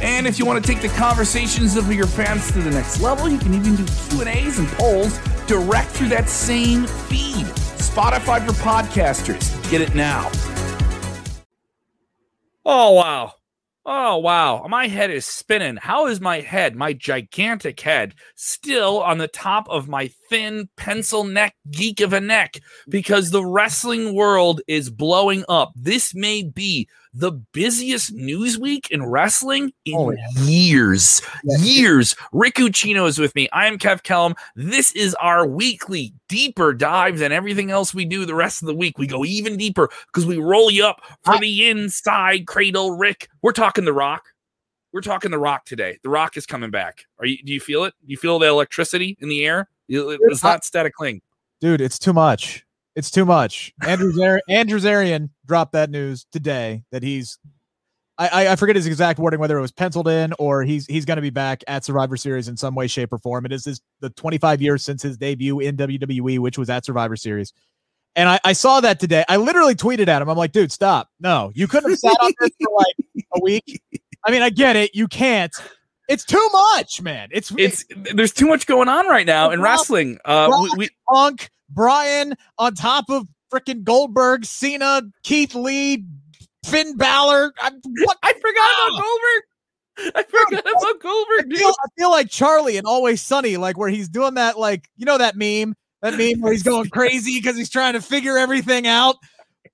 And if you want to take the conversations of your fans to the next level, you can even do Q&As and polls direct through that same feed. Spotify for podcasters. Get it now. Oh wow. Oh, wow. My head is spinning. How is my head, my gigantic head, still on the top of my thin pencil neck geek of a neck? Because the wrestling world is blowing up. This may be the busiest news week in wrestling in oh, yeah. years. Years. Rick Ucchino is with me. I am Kev Kellam. This is our weekly deeper dive than everything else we do the rest of the week. We go even deeper because we roll you up for I- the InSide Kradle. Rick, we're talking The Rock. We're talking The Rock today. The Rock is coming back. Are you? Do you feel it? You feel the electricity in the air? It's not static cling. Dude, it's too much. It's too much. Andrew Zar- Andrew Zarian dropped that news today that he's I, I forget his exact wording, whether it was penciled in or he's he's going to be back at Survivor Series in some way, shape, or form. It is his, the 25 years since his debut in WWE, which was at Survivor Series. And I, I saw that today. I literally tweeted at him. I'm like, dude, stop. No, you couldn't have sat on this for like a week. I mean, I get it. You can't. It's too much, man. It's it's there's too much going on right now in wrestling. Uh, we, we Punk, Bryan on top of freaking Goldberg, Cena, Keith Lee, Finn Balor. I, what? I forgot about ah! Goldberg. I forgot about Goldberg. I feel, I feel, like Charlie and Always Sunny, like where he's doing that, like you know that meme, that meme where he's going crazy because he's trying to figure everything out.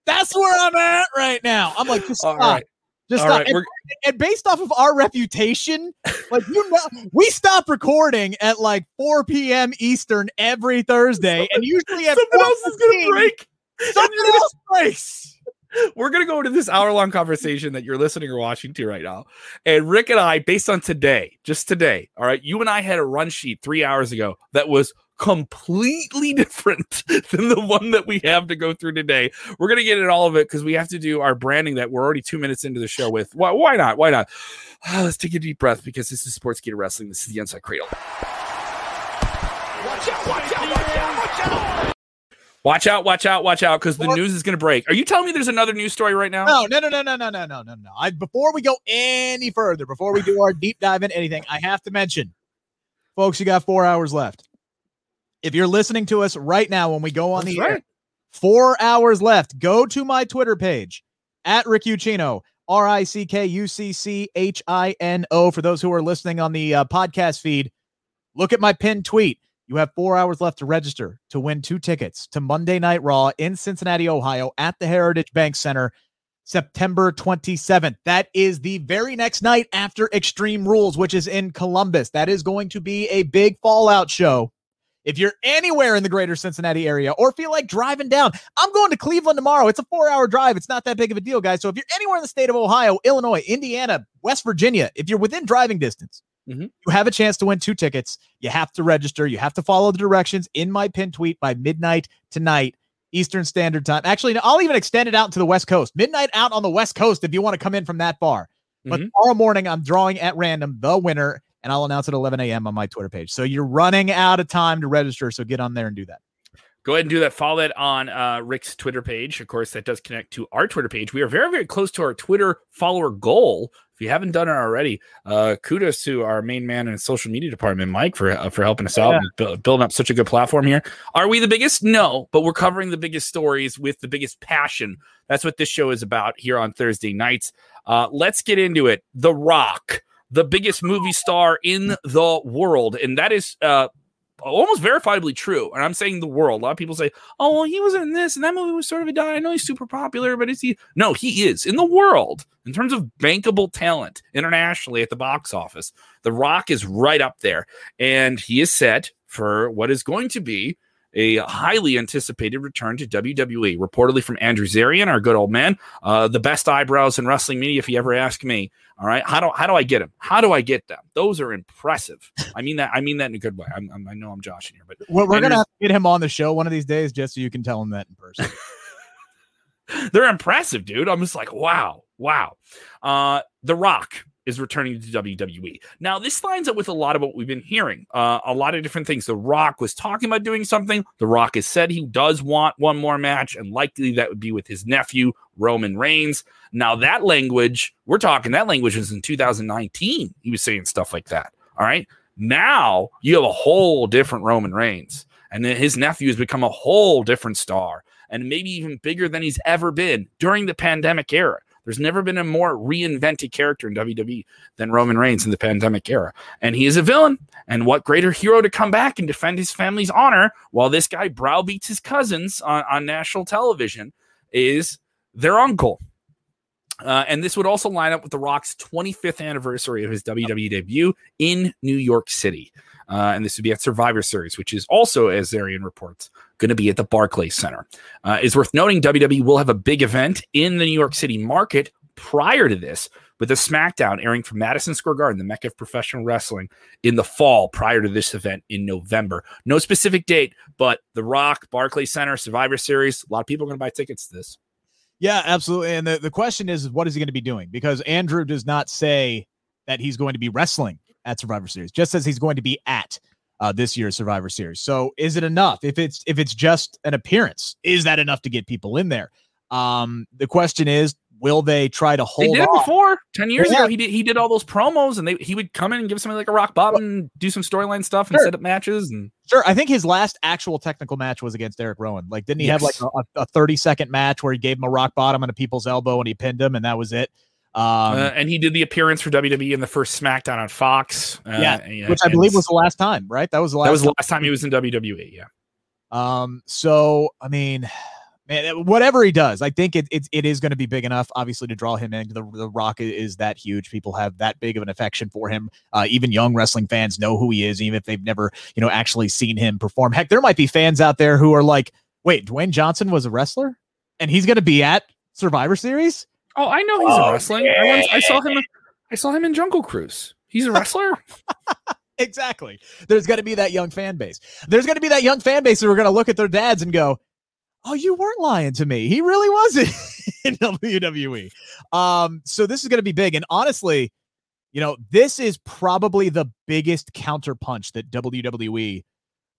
That's where I'm at right now. I'm like, just stop. Right. Just All stop. Right, and, and, based off of our reputation, like you know, we stop recording at like 4 p.m. Eastern every Thursday, and usually at something else is gonna break. Something else breaks. We're gonna go into this hour-long conversation that you're listening or watching to right now. And Rick and I, based on today, just today, all right, you and I had a run sheet three hours ago that was completely different than the one that we have to go through today. We're going to get in all of it because we have to do our branding that we're already two minutes into the show with. Why, why not? Why not? Ah, let's take a deep breath because this is Sportskeeda Wrestling. This is the InSide Kradle. Watch out, watch out, watch out, watch out. Watch out, watch out, watch out, because the news is going to break. Are you telling me there's another news story right now? No, no, no, no, no, no, no, no, no, no. I, before we go any further, before we do our deep dive in anything, I have to mention, folks, you got four hours left if you're listening to us right now when we go on That's the right. air, four hours left. Go to my Twitter page at Rick Ucchino, R I C K U C C H I N O. For those who are listening on the uh, podcast feed, look at my pinned tweet. You have four hours left to register to win two tickets to Monday Night Raw in Cincinnati, Ohio at the Heritage Bank Center, September 27th. That is the very next night after Extreme Rules, which is in Columbus. That is going to be a big fallout show if you're anywhere in the greater Cincinnati area or feel like driving down, I'm going to Cleveland tomorrow. It's a four hour drive. It's not that big of a deal, guys. So if you're anywhere in the state of Ohio, Illinois, Indiana, West Virginia, if you're within driving distance, mm-hmm. you have a chance to win two tickets. You have to register. You have to follow the directions in my pin tweet by midnight tonight. Eastern Standard Time. Actually, I'll even extend it out to the West Coast. Midnight out on the West Coast if you want to come in from that far. But mm-hmm. tomorrow morning, I'm drawing at random the winner and I'll announce at 11 a.m. on my Twitter page. So you're running out of time to register. So get on there and do that. Go ahead and do that. Follow that on uh, Rick's Twitter page. Of course, that does connect to our Twitter page. We are very, very close to our Twitter follower goal. If you haven't done it already, uh, kudos to our main man in the social media department, Mike, for uh, for helping us out and bu- building up such a good platform here. Are we the biggest? No, but we're covering the biggest stories with the biggest passion. That's what this show is about here on Thursday nights. Uh, let's get into it. The Rock the biggest movie star in the world, and that is uh, almost verifiably true. And I'm saying the world. A lot of people say, "Oh, well, he was in this, and that movie was sort of a die." I know he's super popular, but is he? No, he is in the world in terms of bankable talent internationally at the box office. The Rock is right up there, and he is set for what is going to be a highly anticipated return to WWE, reportedly from Andrew Zarian, our good old man, uh, the best eyebrows in wrestling media, if you ever ask me. All right, how do how do I get them? How do I get them? Those are impressive. I mean that I mean that in a good way. I'm, I'm, i know I'm joshing here, but we're, we're gonna have to get him on the show one of these days just so you can tell him that in person. they're impressive, dude. I'm just like, wow, wow. Uh, the Rock is returning to WWE. Now, this lines up with a lot of what we've been hearing. Uh, a lot of different things. The Rock was talking about doing something. The Rock has said he does want one more match, and likely that would be with his nephew, Roman Reigns. Now, that language, we're talking that language was in 2019. He was saying stuff like that. All right. Now you have a whole different Roman Reigns, and then his nephew has become a whole different star, and maybe even bigger than he's ever been during the pandemic era. There's never been a more reinvented character in WWE than Roman Reigns in the pandemic era. And he is a villain. And what greater hero to come back and defend his family's honor while this guy browbeats his cousins on, on national television is their uncle. Uh, and this would also line up with The Rock's 25th anniversary of his WWE debut in New York City. Uh, and this would be at Survivor Series, which is also, as Zarian reports, going to be at the Barclays Center. Uh, it's worth noting WWE will have a big event in the New York City market prior to this, with a SmackDown airing from Madison Square Garden, the Mecca of Professional Wrestling, in the fall prior to this event in November. No specific date, but The Rock, Barclays Center, Survivor Series, a lot of people are going to buy tickets to this. Yeah, absolutely. And the, the question is, what is he going to be doing? Because Andrew does not say that he's going to be wrestling at Survivor Series, just says he's going to be at uh, this year's Survivor Series. So is it enough? If it's if it's just an appearance, is that enough to get people in there? Um, the question is, will they try to hold? They did it before ten years yeah. ago. He did he did all those promos, and they he would come in and give somebody like a rock bottom, and do some storyline stuff, and sure. set up matches. And sure, I think his last actual technical match was against Eric Rowan. Like, didn't he yes. have like a, a thirty second match where he gave him a rock bottom and a people's elbow, and he pinned him, and that was it. Um, uh, and he did the appearance for WWE in the first SmackDown on Fox. Uh, yeah, which I believe was the last time, right? That was the last. That was the last time he was in WWE. Yeah. Um. So I mean, man, whatever he does, I think it it, it is going to be big enough, obviously, to draw him in. The the Rock is that huge. People have that big of an affection for him. Uh, even young wrestling fans know who he is, even if they've never, you know, actually seen him perform. Heck, there might be fans out there who are like, "Wait, Dwayne Johnson was a wrestler, and he's going to be at Survivor Series." Oh, I know he's oh, a wrestling. I, once, I saw him. I saw him in Jungle Cruise. He's a wrestler. exactly. There's going to be that young fan base. There's going to be that young fan base who are going to look at their dads and go, "Oh, you weren't lying to me. He really wasn't in WWE." Um, so this is going to be big. And honestly, you know, this is probably the biggest counterpunch that WWE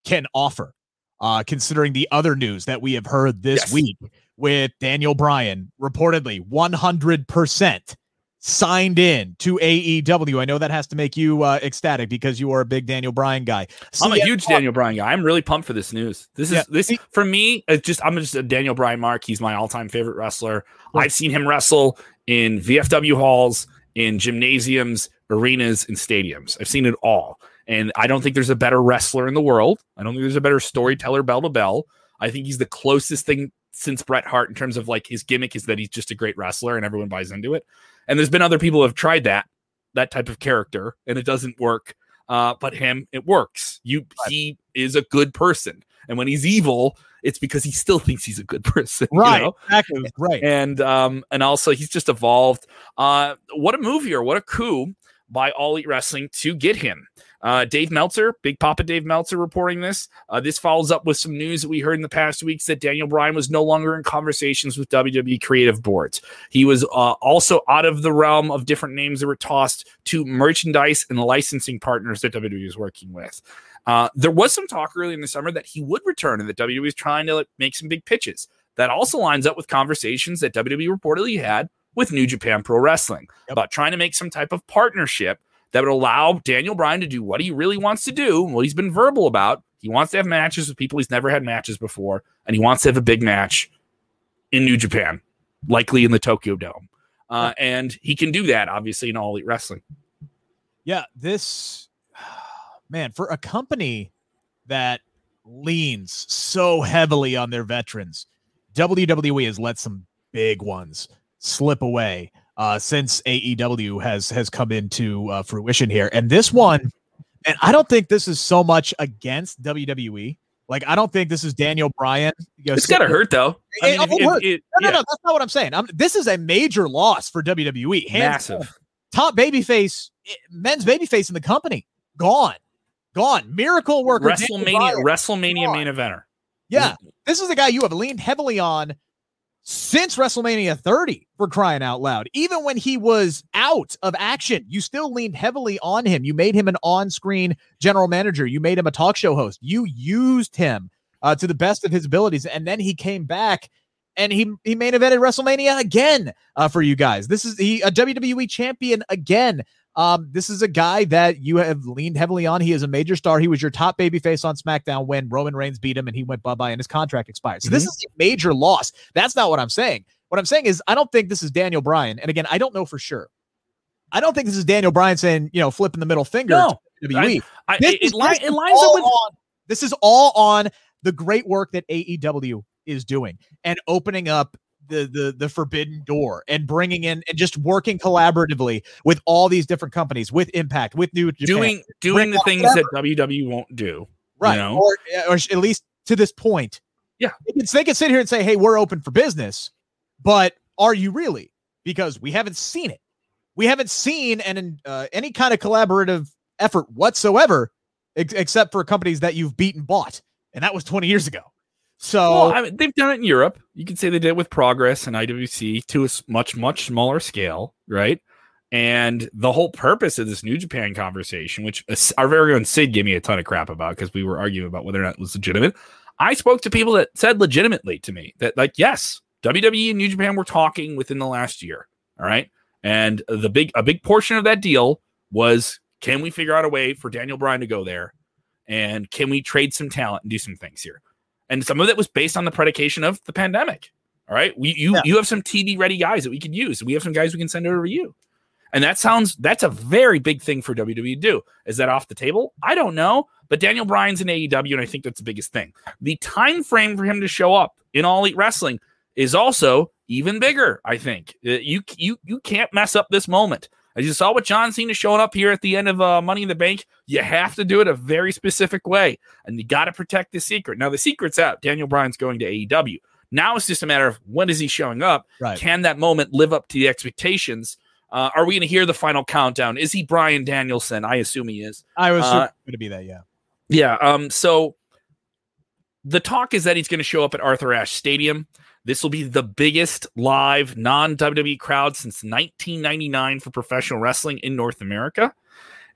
can offer, uh, considering the other news that we have heard this yes. week with Daniel Bryan reportedly 100% signed in to AEW. I know that has to make you uh, ecstatic because you are a big Daniel Bryan guy. I'm a huge Daniel Bryan guy. I'm really pumped for this news. This is yeah. this for me. It's just I'm just a Daniel Bryan mark. He's my all-time favorite wrestler. I've seen him wrestle in VFW halls, in gymnasiums, arenas, and stadiums. I've seen it all. And I don't think there's a better wrestler in the world. I don't think there's a better storyteller bell to bell. I think he's the closest thing since Bret Hart in terms of like his gimmick is that he's just a great wrestler and everyone buys into it. And there's been other people who have tried that that type of character and it doesn't work. Uh, but him, it works. You he is a good person, and when he's evil, it's because he still thinks he's a good person. Right, you know? exactly. Right, and um, and also he's just evolved. Uh, what a movie or what a coup by All Elite Wrestling to get him. Uh, Dave Meltzer, Big Papa Dave Meltzer, reporting this. Uh, this follows up with some news that we heard in the past weeks that Daniel Bryan was no longer in conversations with WWE creative boards. He was uh, also out of the realm of different names that were tossed to merchandise and licensing partners that WWE is working with. Uh, there was some talk early in the summer that he would return and that WWE is trying to like, make some big pitches. That also lines up with conversations that WWE reportedly had with New Japan Pro Wrestling yep. about trying to make some type of partnership that would allow Daniel Bryan to do what he really wants to do, what he's been verbal about. He wants to have matches with people he's never had matches before, and he wants to have a big match in New Japan, likely in the Tokyo Dome. Uh, and he can do that, obviously, in All Elite Wrestling. Yeah, this man for a company that leans so heavily on their veterans, WWE has let some big ones slip away uh, since AEW has has come into uh, fruition here. And this one, and I don't think this is so much against WWE Like I don't think this is Daniel Bryan. You know, it's gotta hurt though. I mean, it, it, no, no, no, that's not what I'm saying. I'm, this is a major loss for WWE. Hands Massive. Down. Top babyface, eh, men's babyface in the company, gone, gone. Miracle worker. WrestleMania, WrestleMania gone. main eventer. Yeah, this is the guy you have leaned heavily on since WrestleMania 30 for crying out loud. Even when he was out of action, you still leaned heavily on him. You made him an on screen general manager, you made him a talk show host, you used him uh, to the best of his abilities. And then he came back. And he he main evented WrestleMania again uh, for you guys. This is he a WWE champion again. Um, this is a guy that you have leaned heavily on. He is a major star. He was your top babyface on SmackDown when Roman Reigns beat him and he went bye bye and his contract expired. So mm-hmm. this is a major loss. That's not what I'm saying. What I'm saying is, I don't think this is Daniel Bryan. And again, I don't know for sure. I don't think this is Daniel Bryan saying, you know, flipping the middle finger. No, WWE. I, I, it, is, li- it lines up with. On, this is all on the great work that AEW is doing and opening up the the the forbidden door and bringing in and just working collaboratively with all these different companies with impact with new Japan, doing doing the things whatever. that WWE won't do right you know? or, or at least to this point. Yeah. They can, they can sit here and say hey we're open for business but are you really? Because we haven't seen it. We haven't seen an uh, any kind of collaborative effort whatsoever ex- except for companies that you've beaten bought and that was 20 years ago so well, I mean, they've done it in Europe. You can say they did it with Progress and IWC to a much much smaller scale, right? And the whole purpose of this New Japan conversation, which uh, our very own Sid gave me a ton of crap about because we were arguing about whether or not it was legitimate. I spoke to people that said legitimately to me that, like, yes, WWE and New Japan were talking within the last year. All right. And the big, a big portion of that deal was can we figure out a way for Daniel Bryan to go there? And can we trade some talent and do some things here? And some of it was based on the predication of the pandemic. All right, we you yeah. you have some TV ready guys that we could use. We have some guys we can send over to you, and that sounds that's a very big thing for WWE to do. Is that off the table? I don't know, but Daniel Bryan's in AEW, and I think that's the biggest thing. The time frame for him to show up in All Elite Wrestling is also even bigger. I think uh, you you you can't mess up this moment. As you saw with John Cena showing up here at the end of uh, Money in the Bank, you have to do it a very specific way, and you got to protect the secret. Now the secret's out. Daniel Bryan's going to AEW. Now it's just a matter of when is he showing up? Right. Can that moment live up to the expectations? Uh, are we going to hear the final countdown? Is he Bryan Danielson? I assume he is. I was uh, going to be that. Yeah. Yeah. Um. So the talk is that he's going to show up at Arthur Ashe Stadium. This will be the biggest live non WWE crowd since 1999 for professional wrestling in North America,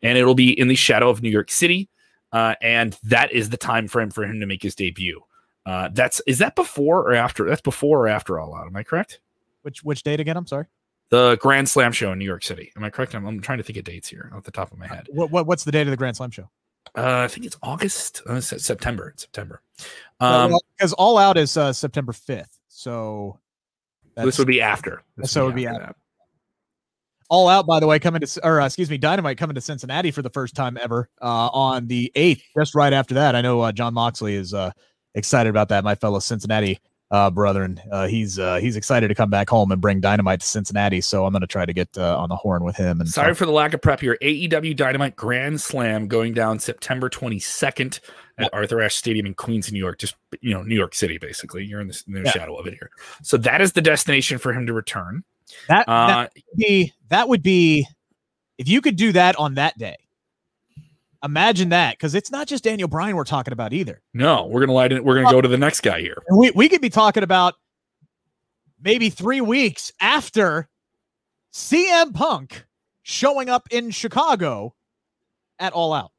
and it'll be in the shadow of New York City. Uh, and that is the time frame for him to make his debut. Uh, that's is that before or after? That's before or after All Out. Am I correct? Which which date again? I'm sorry. The Grand Slam show in New York City. Am I correct? I'm, I'm trying to think of dates here off the top of my head. What, what what's the date of the Grand Slam show? Uh, I think it's August, uh, September. September. Um, because All Out is uh, September 5th. So this would be after. This so would be after. That. All out, by the way, coming to or uh, excuse me, Dynamite coming to Cincinnati for the first time ever uh, on the eighth. Just right after that, I know uh, Jon Moxley is uh, excited about that. My fellow Cincinnati uh, brethren, uh, he's uh, he's excited to come back home and bring Dynamite to Cincinnati. So I'm going to try to get uh, on the horn with him. And sorry for the lack of prep here. AEW Dynamite Grand Slam going down September 22nd at Arthur Ashe Stadium in Queens, New York. Just you know, New York City, basically. You're in the, in the yeah. shadow of it here. So that is the destination for him to return. That, uh, that would be that would be if you could do that on that day. Imagine that, because it's not just Daniel Bryan we're talking about either. No, we're gonna light it. We're gonna go to the next guy here. We we could be talking about maybe three weeks after CM Punk showing up in Chicago at All Out.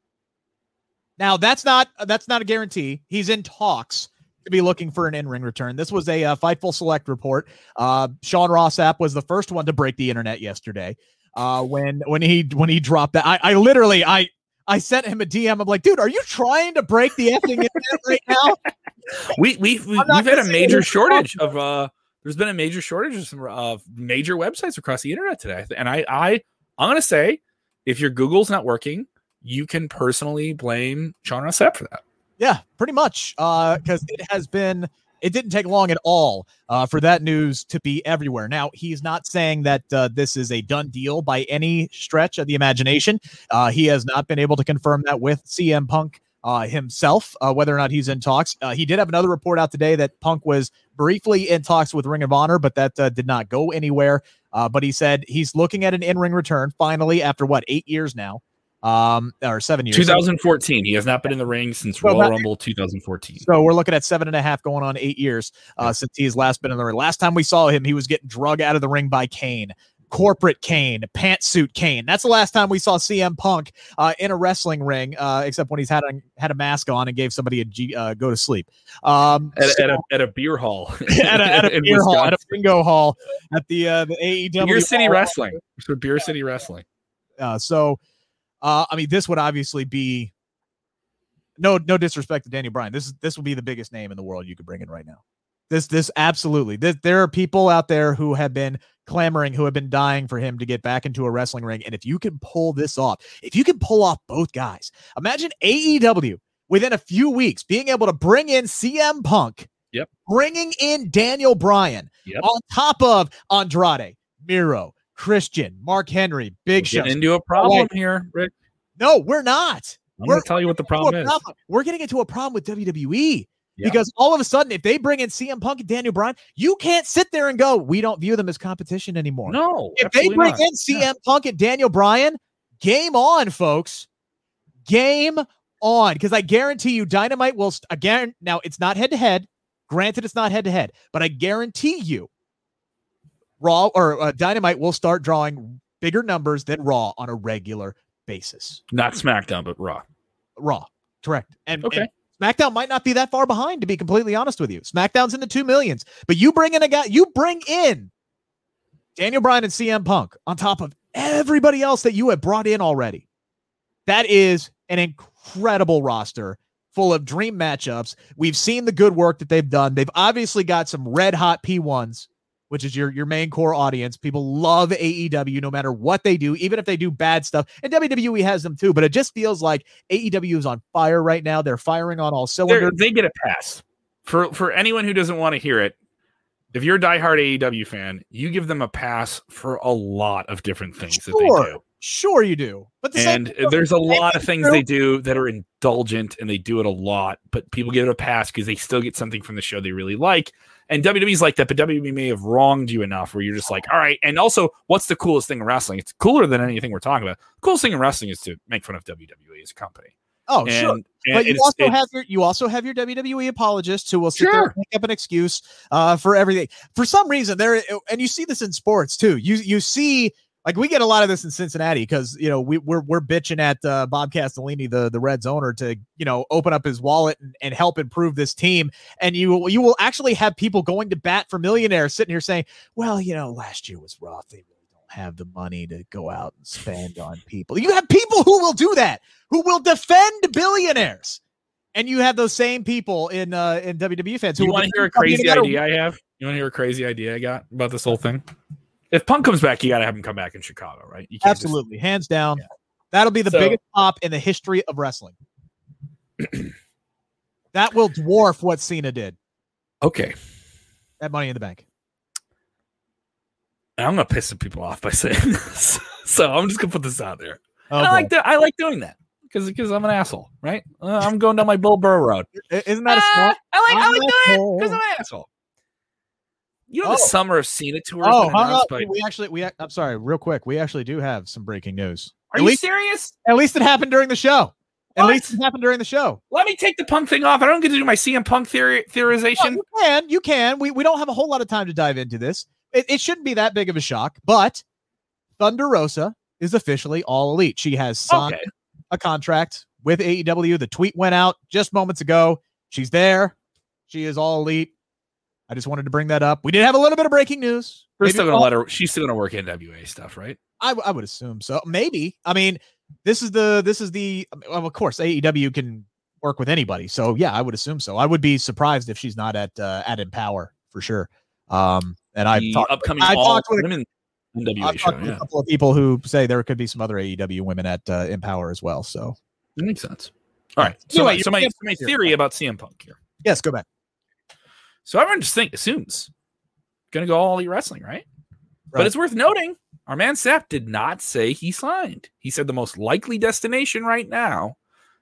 Now that's not that's not a guarantee. He's in talks to be looking for an in-ring return. This was a uh, Fightful Select report. Uh, Sean Ross Sapp was the first one to break the internet yesterday. Uh, when when he when he dropped that, I, I literally I I sent him a DM. I'm like, dude, are you trying to break the effing internet right now? we we we have had a major shortage of uh. There's been a major shortage of some uh, major websites across the internet today, and I I I'm gonna say, if your Google's not working, you can personally blame Sean Ross Sapp for that. Yeah, pretty much. Because uh, it has been, it didn't take long at all uh, for that news to be everywhere. Now, he's not saying that uh, this is a done deal by any stretch of the imagination. Uh, he has not been able to confirm that with CM Punk uh, himself, uh, whether or not he's in talks. Uh, he did have another report out today that Punk was briefly in talks with Ring of Honor, but that did not go anywhere. But he said he's looking at an in ring return finally after what, eight years now? Um, or seven years. 2014. He has not been in the ring since Royal well, Rumble 2014. So we're looking at seven and a half going on eight years uh, yeah. since he's last been in the ring. Last time we saw him, he was getting drug out of the ring by Kane corporate Kane, pantsuit Kane. That's the last time we saw CM Punk uh, in a wrestling ring, uh, except when he's had a had a mask on and gave somebody a G, uh, go to sleep. Um, at, so, at, a, at a beer hall, at a, at a beer hall, at a bingo hall, at the uh, the AEW Beer City hall. Wrestling. So Beer City Wrestling. Uh, so, uh, I mean, this would obviously be no no disrespect to Daniel Bryan. This is this would be the biggest name in the world you could bring in right now. This this absolutely. This, there are people out there who have been clamoring, who have been dying for him to get back into a wrestling ring. And if you can pull this off, if you can pull off both guys, imagine AEW within a few weeks being able to bring in CM Punk, yep, bringing in Daniel Bryan yep. on top of Andrade, Miro, Christian, Mark Henry, Big Show. Into a problem here, Rick. No, we're not. I'm going to tell you what the problem is. Problem. We're getting into a problem with WWE. Because all of a sudden, if they bring in CM Punk and Daniel Bryan, you can't sit there and go, we don't view them as competition anymore. No. If they bring not. in CM yeah. Punk and Daniel Bryan, game on, folks. Game on. Because I guarantee you, Dynamite will st- again. Now it's not head to head. Granted, it's not head to head, but I guarantee you, Raw or uh, Dynamite will start drawing bigger numbers than Raw on a regular basis. Not SmackDown, but Raw. Raw, correct. And okay. And SmackDown might not be that far behind, to be completely honest with you. SmackDown's in the two millions, but you bring in a guy, you bring in Daniel Bryan and CM Punk on top of everybody else that you have brought in already. That is an incredible roster full of dream matchups. We've seen the good work that they've done. They've obviously got some red hot P1s which is your your main core audience. People love AEW no matter what they do, even if they do bad stuff. And WWE has them too, but it just feels like AEW is on fire right now. They're firing on all cylinders. They're, they get a pass. For for anyone who doesn't want to hear it, if you're a diehard AEW fan, you give them a pass for a lot of different things sure. that they do. Sure, you do. But the and there's a lot of things they do that are indulgent and they do it a lot, but people give it a pass because they still get something from the show they really like. And WWE's like that, but WWE may have wronged you enough where you're just like, all right. And also, what's the coolest thing in wrestling? It's cooler than anything we're talking about. The coolest thing in wrestling is to make fun of WWE as a company. Oh, and, sure. And but you also have your you also have your WWE apologists who will sit sure. there and make up an excuse uh, for everything. For some reason, there and you see this in sports too. You you see like we get a lot of this in Cincinnati because you know we we're we're bitching at uh, Bob Castellini, the the Reds owner, to you know open up his wallet and, and help improve this team. And you you will actually have people going to bat for millionaires sitting here saying, "Well, you know, last year was rough. They really don't have the money to go out and spend on people." You have people who will do that, who will defend billionaires, and you have those same people in uh, in WWE fans. Who want to hear a crazy idea I have? You want to hear a crazy idea I got about this whole thing? If Punk comes back, you got to have him come back in Chicago, right? Absolutely, just, hands down. Yeah. That'll be the so, biggest pop in the history of wrestling. that will dwarf what Cena did. Okay. That money in the bank. I'm gonna piss some people off by saying this, so I'm just gonna put this out there. Oh, I like that. I like doing that because because I'm an asshole, right? Uh, I'm going down my Bill Burr road. Isn't that a smart? Uh, I like I like doing it because I'm an asshole. You know oh. the summer of Cena tour. Oh, by- we actually we I'm sorry, real quick. We actually do have some breaking news. Are at you least, serious? At least it happened during the show. What? At least it happened during the show. Let me take the punk thing off. I don't get to do my CM Punk theory theorization. you can, you can. We we don't have a whole lot of time to dive into this. It, it shouldn't be that big of a shock, but Thunder Rosa is officially all elite. She has signed okay. a contract with AEW. The tweet went out just moments ago. She's there. She is all elite. I just wanted to bring that up. We did have a little bit of breaking news. We're Maybe still gonna let her. She's still gonna work NWA stuff, right? I, I would assume so. Maybe. I mean, this is the this is the. Well, of course, AEW can work with anybody. So yeah, I would assume so. I would be surprised if she's not at uh, at Empower for sure. Um, and I've talked upcoming I talked with women NWA show. Yeah. A couple of people who say there could be some other AEW women at uh, Empower as well. So that makes sense. All right. So, anyway, my, so my, my theory about CM Punk here. Yes, go back. So everyone just think assumes going to go all elite wrestling, right? right? But it's worth noting our man Seth did not say he signed. He said the most likely destination right now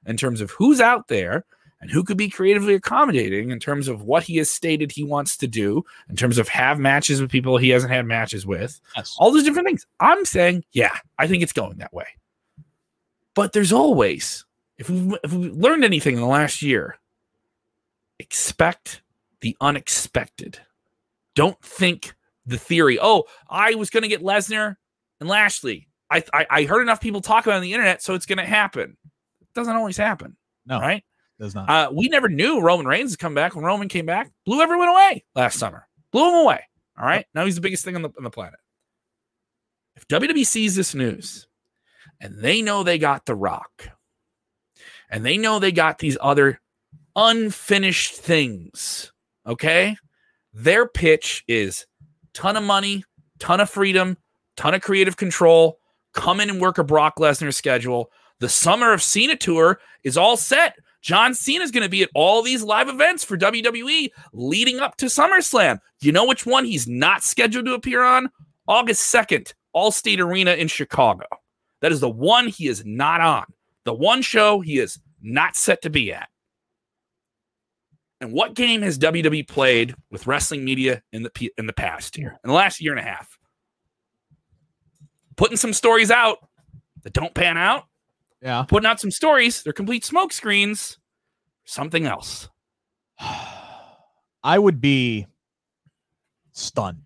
in terms of who's out there and who could be creatively accommodating in terms of what he has stated he wants to do, in terms of have matches with people he hasn't had matches with, Yes. all those different things. I'm saying, yeah, I think it's going that way. But there's always, if we've, if we've learned anything in the last year, expect the unexpected. Don't think the theory, oh, I was going to get Lesnar and Lashley. I, I, I heard enough people talk about it on the internet, so it's going to happen. It doesn't always happen, No, right? does not. Uh, we never knew Roman Reigns would come back. When Roman came back, blew everyone away last summer. Blew him away. All right. Now he's the biggest thing on the, on the planet. If WWE sees this news and they know they got The Rock and they know they got these other unfinished things, okay? Their pitch is ton of money, ton of freedom, ton of creative control. Come in and work a Brock Lesnar schedule. The Summer of Cena tour is all set. John Cena is going to be at all these live events for WWE leading up to SummerSlam. You know which one he's not scheduled to appear on? August 2nd, Allstate Arena in Chicago. That is the one he is not on. The one show he is not set to be at. And what game has WWE played with wrestling media in the in the past year, in the last year and a half? Putting some stories out that don't pan out, yeah. putting out some stories, they're complete smoke screens. Something else. I would be stunned.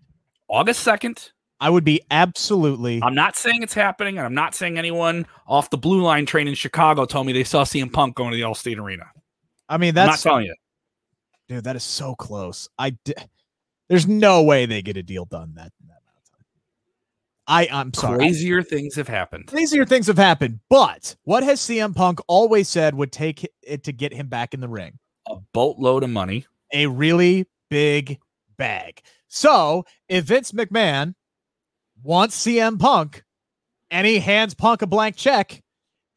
August 2nd. I would be absolutely. I'm not saying it's happening, and I'm not saying anyone off the blue line train in Chicago told me they saw CM Punk going to the Allstate Arena. I mean, I'm not that's telling you. Dude. That is so close. I. Di- There's no way they get a deal done that that amount of time. I. I'm sorry. Crazier things have happened. Crazier things have happened, but what has CM Punk always said would take it to get him back in the ring? A boatload of money. A really big bag. So if Vince McMahon wants CM Punk and he hands Punk a blank check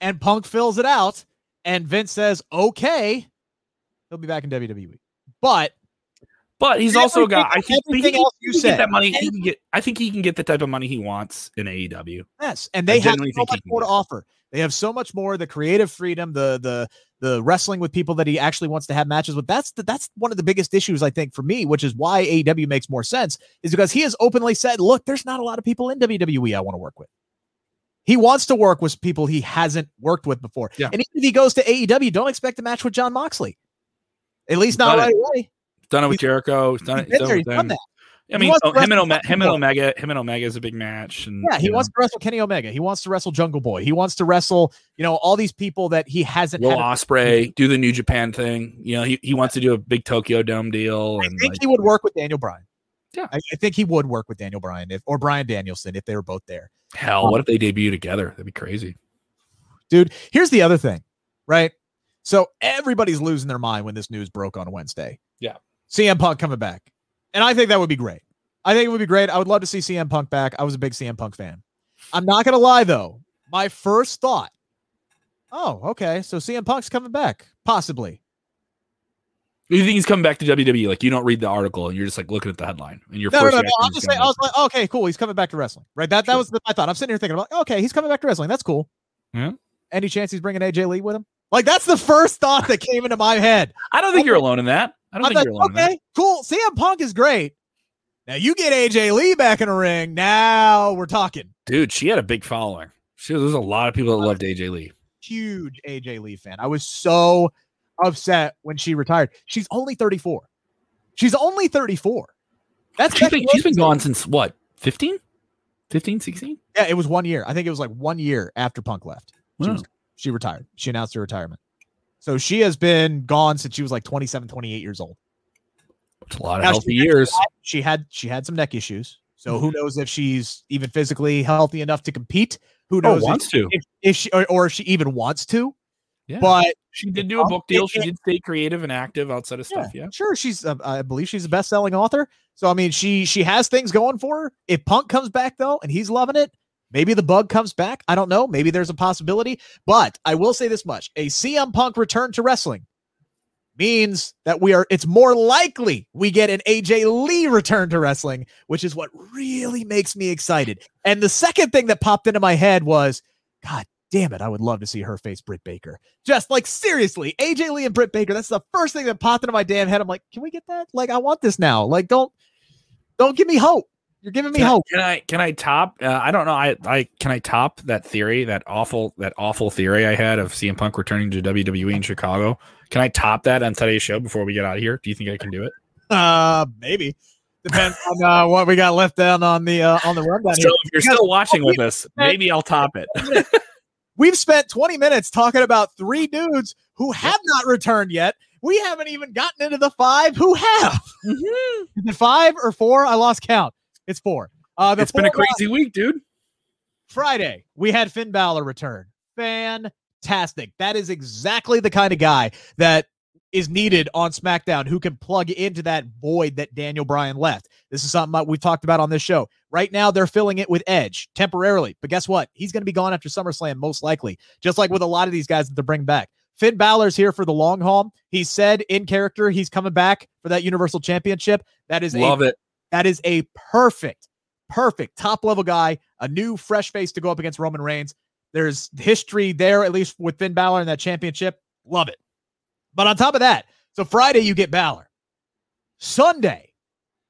and Punk fills it out and Vince says, okay, he'll be back in WWE. But But he's also got. I think he, everything he else you can get said. that money. He can get. I think he can get the type of money he wants in AEW. Yes, and they have so much more to offer. They have so much more the creative freedom, the the the wrestling with people that he actually wants to have matches with. That's the, that's one of the biggest issues I think for me, which is why AEW makes more sense, is because he has openly said, "Look, there's not a lot of people in WWE I want to work with." He wants to work with people he hasn't worked with before. Yeah. And even if he goes to AEW, don't expect a match with Jon Moxley. At least not right away. Done it with He's- Jericho. He's done it. He's done, there, he's with done them. that. I mean, oh, him and Ome- him and Omega. Him and Omega is a big match. And Yeah, he wants know, to wrestle Kenny Omega. He wants to wrestle Jungle Boy. He wants to wrestle, you know, all these people that he hasn't Will. Ospreay do the New Japan thing. You know, he, he wants to do a big Tokyo Dome deal. I And think like, he would work with Daniel Bryan. Yeah. I, I think he would work with Daniel Bryan if or Bryan Danielson if they were both there. hell, what if they debut together? That'd be crazy. Dude, here's the other thing, right? So everybody's losing their mind when this news broke on Wednesday. Yeah. CM Punk coming back. And I think that would be great. I think it would be great. I would love to see CM Punk back. I was a big CM Punk fan. I'm not going to lie, though. My first thought, oh, okay. So CM Punk's coming back, possibly. You think he's coming back to WWE? Like you don't read the article and you're just like looking at the headline and your No, no, first no, no. I'm just saying, I was like, okay, cool. He's coming back to wrestling, right? That that Sure. was the, my thought. I'm sitting here thinking about, okay, he's coming back to wrestling. That's cool. Yeah. Any chance he's bringing AJ Lee with him? Like that's the first thought that came into my head. I don't think you're alone in that. I don't I'm think like, you're alone in that. okay, cool. CM Punk is great. Now you get AJ Lee back in the ring. Now we're talking. Dude, she had a big following. She, there's a lot of people that loved AJ Lee. Huge AJ Lee fan. I was so upset when she retired. She's only 34. She's only 34. That's She's been, she's been gone since what? 15? 15, 16? Yeah, it was one year. I think it was like one year after Punk left. She, Wow. Was, she retired. She announced her retirement. So she has been gone since she was like 27, 28 years old. It's a lot of Now, healthy she had- years. She had she had some neck issues. So Mm-hmm. who knows if she's even physically healthy enough to compete? Who Oh, knows if- wants to. if, if she or, or if she even wants to? Yeah. But she did do a book deal. She did stay creative and active outside of stuff. Yeah. sure, she's uh, I believe she's a best-selling author. So I mean, she she has things going for her. If Punk comes back though, and he's loving it, maybe the bug comes back. I don't know. Maybe there's a possibility. But I will say this much: a CM Punk return to wrestling means that we are. It's more likely we get an AJ Lee return to wrestling, which is what really makes me excited. And the second thing that popped into my head was, God damn it, I would love to see her face Britt Baker. Just like seriously, AJ Lee and Britt Baker. That's the first thing that popped into my damn head. I'm like, can we get that? Like, I want this now. Like, don't don't give me hope. You're giving me can hope. I, can I can I top? Uh, I don't know. I I can I top that theory, that awful that awful theory I had of CM Punk returning to WWE in Chicago. Can I top that on today's show before we get out of here? Do you think I can do it? Uh, maybe depends on uh, what we got left down on the uh, on the rundown. So here. if you're still watching with us, maybe I'll top it. We've spent 20 minutes talking about three dudes who have not returned yet. We haven't even gotten into the five who have. Mhm. Is it five or four? I lost count. It's four. Uh, It's been a crazy week, dude. Friday, we had Finn Balor return. Fantastic. That is exactly the kind of guy that is needed on SmackDown who can plug into that void that Daniel Bryan left. This is something that we've talked about on this show. Right now, they're filling it with Edge temporarily. But guess what? He's going to be gone after SummerSlam, most likely, just like with a lot of these guys that they're bringing back. Finn Balor's here for the long haul. He said in character he's coming back for that Universal Championship. That is a Love it. That is a perfect, perfect top level guy, a new fresh face to go up against Roman Reigns. There's history there, at least with Finn Balor in that championship. Love it. But on top of that, so Friday you get Balor. Sunday,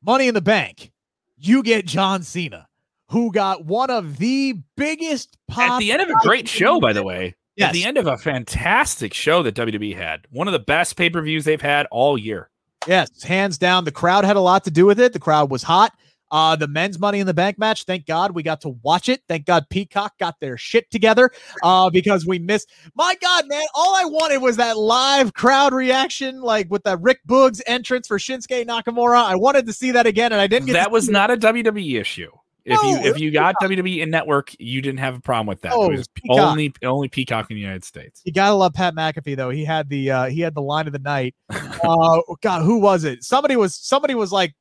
Money in the Bank, you get John Cena, who got one of the biggest pop. At the end of a great show, by the way. Yes. At the end of a fantastic show that WWE had. One of the best pay per views they've had all year. Yes, hands down. The crowd had a lot to do with it. The crowd was hot. Uh, the men's Money in the Bank match. Thank God we got to watch it. Thank God Peacock got their shit together. Uh, because we missed. My God, man! All I wanted was that live crowd reaction, like with the Rick Boogs entrance for Shinsuke Nakamura. I wanted to see that again, and I didn't get. That was not a WWE issue. If No, you if you got WWE in network, you didn't have a problem with that. Oh, it was only only Peacock in the United States. You gotta love Pat McAfee though. He had the uh, he had the line of the night. Uh, God, who was it? Somebody was somebody was like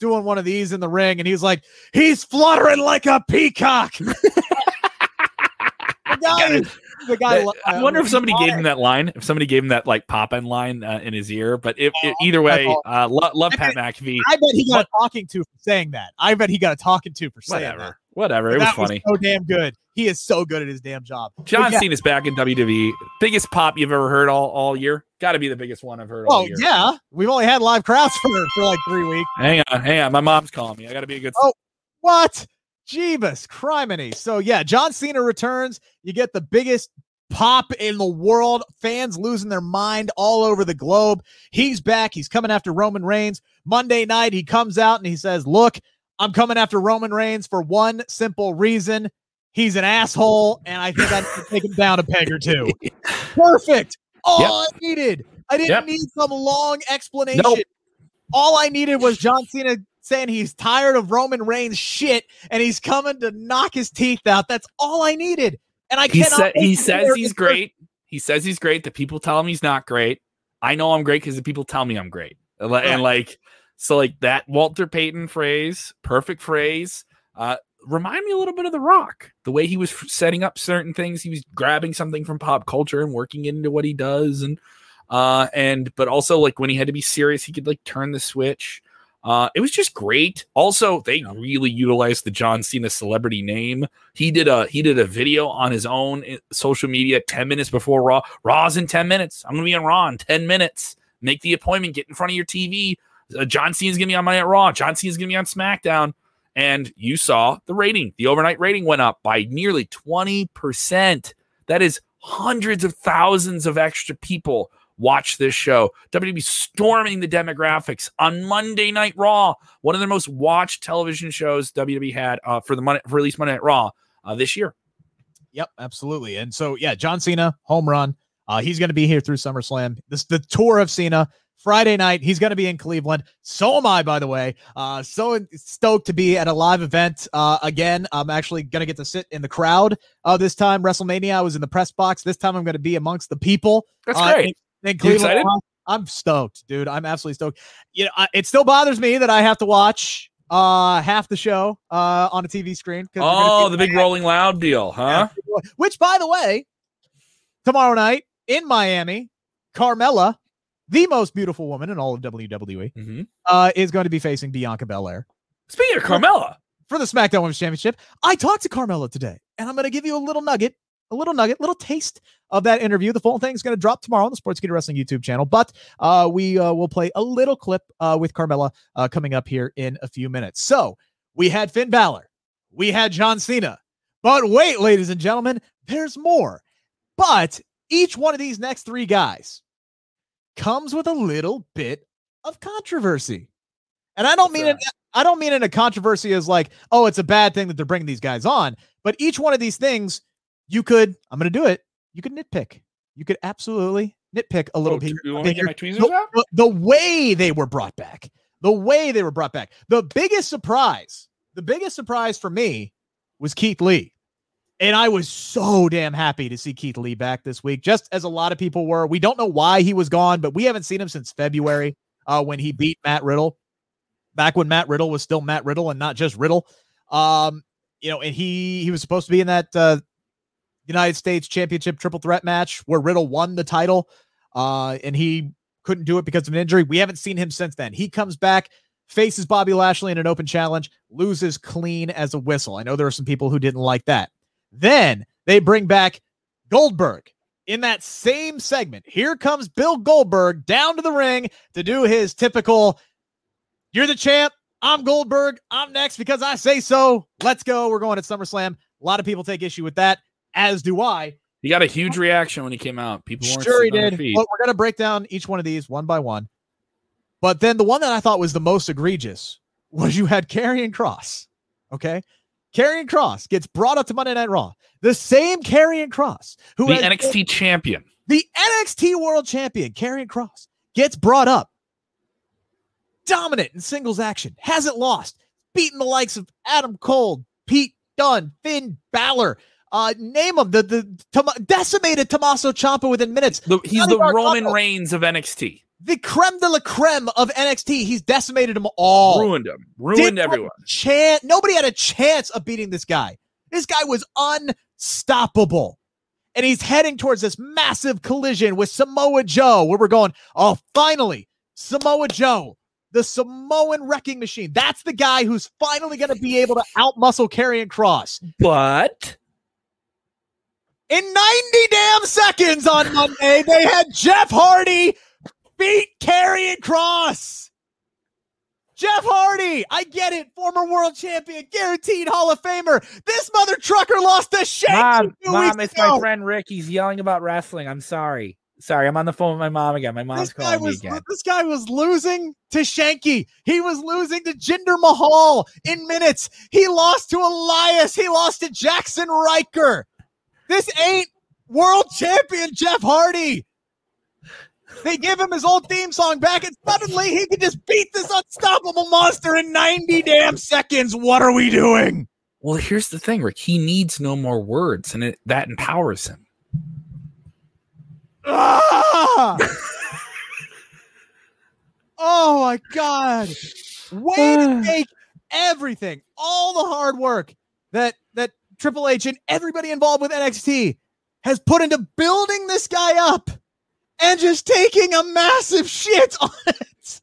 doing one of these in the ring, and he was like, "He's fluttering like a peacock." guy, the guy. That- I wonder if somebody gave him that line. If somebody gave him that like pop end line uh, in his ear. But if, if- either way, uh, lo- love I Pat bet- McAfee. I bet he got a talking to for saying that. I bet he got a talking to for saying that. Whatever, whatever. But It was that funny. so damn good. He is so good at his damn job. John yeah, Cena's back in WWE. Biggest pop you've ever heard all, all year. Got to be the biggest one I've heard all Oh yeah, we've only had live crowds for for like three weeks. Hang on, hang on. My mom's calling me. I got to be a good. Oh. What? Jeebus, criminy. So yeah, John Cena returns. You get the biggest pop in the world. Fans losing their mind all over the globe. He's back. He's coming after Roman Reigns. Monday night, he comes out and he says, Look, I'm coming after Roman Reigns for one simple reason. He's an asshole, and I think I need to take him down a peg or two. Perfect. All Yep. I needed. I didn't Yep. need some long explanation. Nope. All I needed was John Cena saying he's tired of Roman Reigns shit and he's coming to knock his teeth out. That's all I needed. And I he cannot. wait he says he's great. He says he's great. The people tell him he's not great. I know I'm great because the people tell me I'm great. And, li- and like so, like that Walter Payton phrase, perfect phrase. Uh, remind me a little bit of The Rock. The way he was f- setting up certain things, he was grabbing something from pop culture and working it into what he does, and uh, and but also like when he had to be serious, he could like turn the switch. Uh, it was just great. Also, they really utilized the John Cena celebrity name. He did a he did a video on his own social media 10 minutes before Raw. Raw's in 10 minutes. I'm gonna be on Raw in 10 minutes. Make the appointment, get in front of your TV. Uh, John Cena's gonna be on Monday at Raw. John Cena's gonna be on SmackDown. And you saw the rating. The overnight rating went up by nearly 20%. That is hundreds of thousands of extra people watch this show. WWE storming the demographics on Monday Night Raw, one of the most watched television shows WWE had uh, for the Monday, for release Monday Night Raw uh, this year. Yep, absolutely. And so yeah, John Cena, home run. Uh, he's going to be here through SummerSlam. This the tour of Cena. Friday night, he's going to be in Cleveland. So am I, by the way. Uh, so stoked to be at a live event uh, again. I'm actually going to get to sit in the crowd uh, this time. WrestleMania, I was in the press box. This time, I'm going to be amongst the people. That's uh, great. You Cleveland. I'm stoked, dude. I'm absolutely stoked. You know, I, it still bothers me that I have to watch uh half the show uh on a TV screen. Oh, the big Rolling Loud deal, huh? which, by the way, tomorrow night in Miami, Carmella, the most beautiful woman in all of WWE, Mhm. uh, is going to be facing Bianca Belair Speaking of Carmella, for the SmackDown Women's Championship. I talked to Carmella today, and I'm going to give you a little nugget a little nugget, little taste of that interview. The full thing is going to drop tomorrow on the Sports Sportskeeda Wrestling YouTube channel, but uh, we uh, will play a little clip uh, with Carmella uh, coming up here in a few minutes. So we had Finn Balor, we had John Cena, but wait, ladies and gentlemen, there's more. But each one of these next three guys comes with a little bit of controversy. And I don't mean it I don't mean in a controversy as like, oh, it's a bad thing that they're bringing these guys on, but each one of these things you could I'm going to do it. You could nitpick. You could absolutely nitpick a little Oh, bit. you want to get my tweezers the, out? the- the way they were brought back. The way they were brought back. The biggest surprise, the biggest surprise for me was Keith Lee. And I was so damn happy to see Keith Lee back this week, just as a lot of people were. We don't know why he was gone, but we haven't seen him since February uh, when he beat Matt Riddle. Back when Matt Riddle was still Matt Riddle and not just Riddle. Um, you know, and he he was supposed to be in that uh, United States Championship triple threat match where Riddle won the title, uh, and he couldn't do it because of an injury. We haven't seen him since then. He comes back, faces Bobby Lashley in an open challenge, loses clean as a whistle. I know there are some people who didn't like that. Then they bring back Goldberg in that same segment. Here comes Bill Goldberg down to the ring to do his typical You're the champ. I'm Goldberg. I'm next because I say so. Let's go. We're going at SummerSlam. A lot of people take issue with that, as do I. He got a huge reaction when he came out. People weren't Sure, he sitting on their did. But we're going to break down each one of these one by one. But then the one that I thought was the most egregious was you had Karrion Kross. Okay. Karrion Kross gets brought up to Monday Night Raw. The same Karrion Kross who the has been- NXT champion. the NXT World Champion, Karrion Kross, gets brought up. Dominant in singles action, hasn't lost, beaten the likes of Adam Cole, Pete Dunne, Finn Balor. Uh, name them. The the Tom- decimated Tommaso Ciampa within minutes. The, he's Johnny the Roman Reigns of NXT. The creme de la creme of NXT. He's decimated them all. Ruined him. Ruined Didn't everyone. Chance. Nobody had a chance of beating this guy. This guy was unstoppable. And he's heading towards this massive collision with Samoa Joe, where we're going, oh, finally, Samoa Joe, the Samoan wrecking machine. That's the guy who's finally going to be able to outmuscle Karrion Kross. But In 90 damn seconds on Monday, they had Jeff Hardy beat Karrion Kross. Jeff Hardy, I get it, former world champion, guaranteed Hall of Famer. This mother trucker lost to Shane. Mom, mom, it's my friend Rick. He's yelling about wrestling. I'm sorry. Sorry, I'm on the phone with my mom again. My mom's This guy calling me again. this guy was losing to Shanky. He was losing to Jinder Mahal in minutes. He lost to Elias. He lost to Jaxson Ryker. This ain't world champion Jeff Hardy. They give him his old theme song back, and suddenly he can just beat this unstoppable monster in 90 damn seconds. What are we doing? well, here's the thing, Rick. He needs no more words, and it, that empowers him. Ah! oh my god. Way to take everything, all the hard work that that Triple H and everybody involved with NXT has put into building this guy up and just taking a massive shit on it.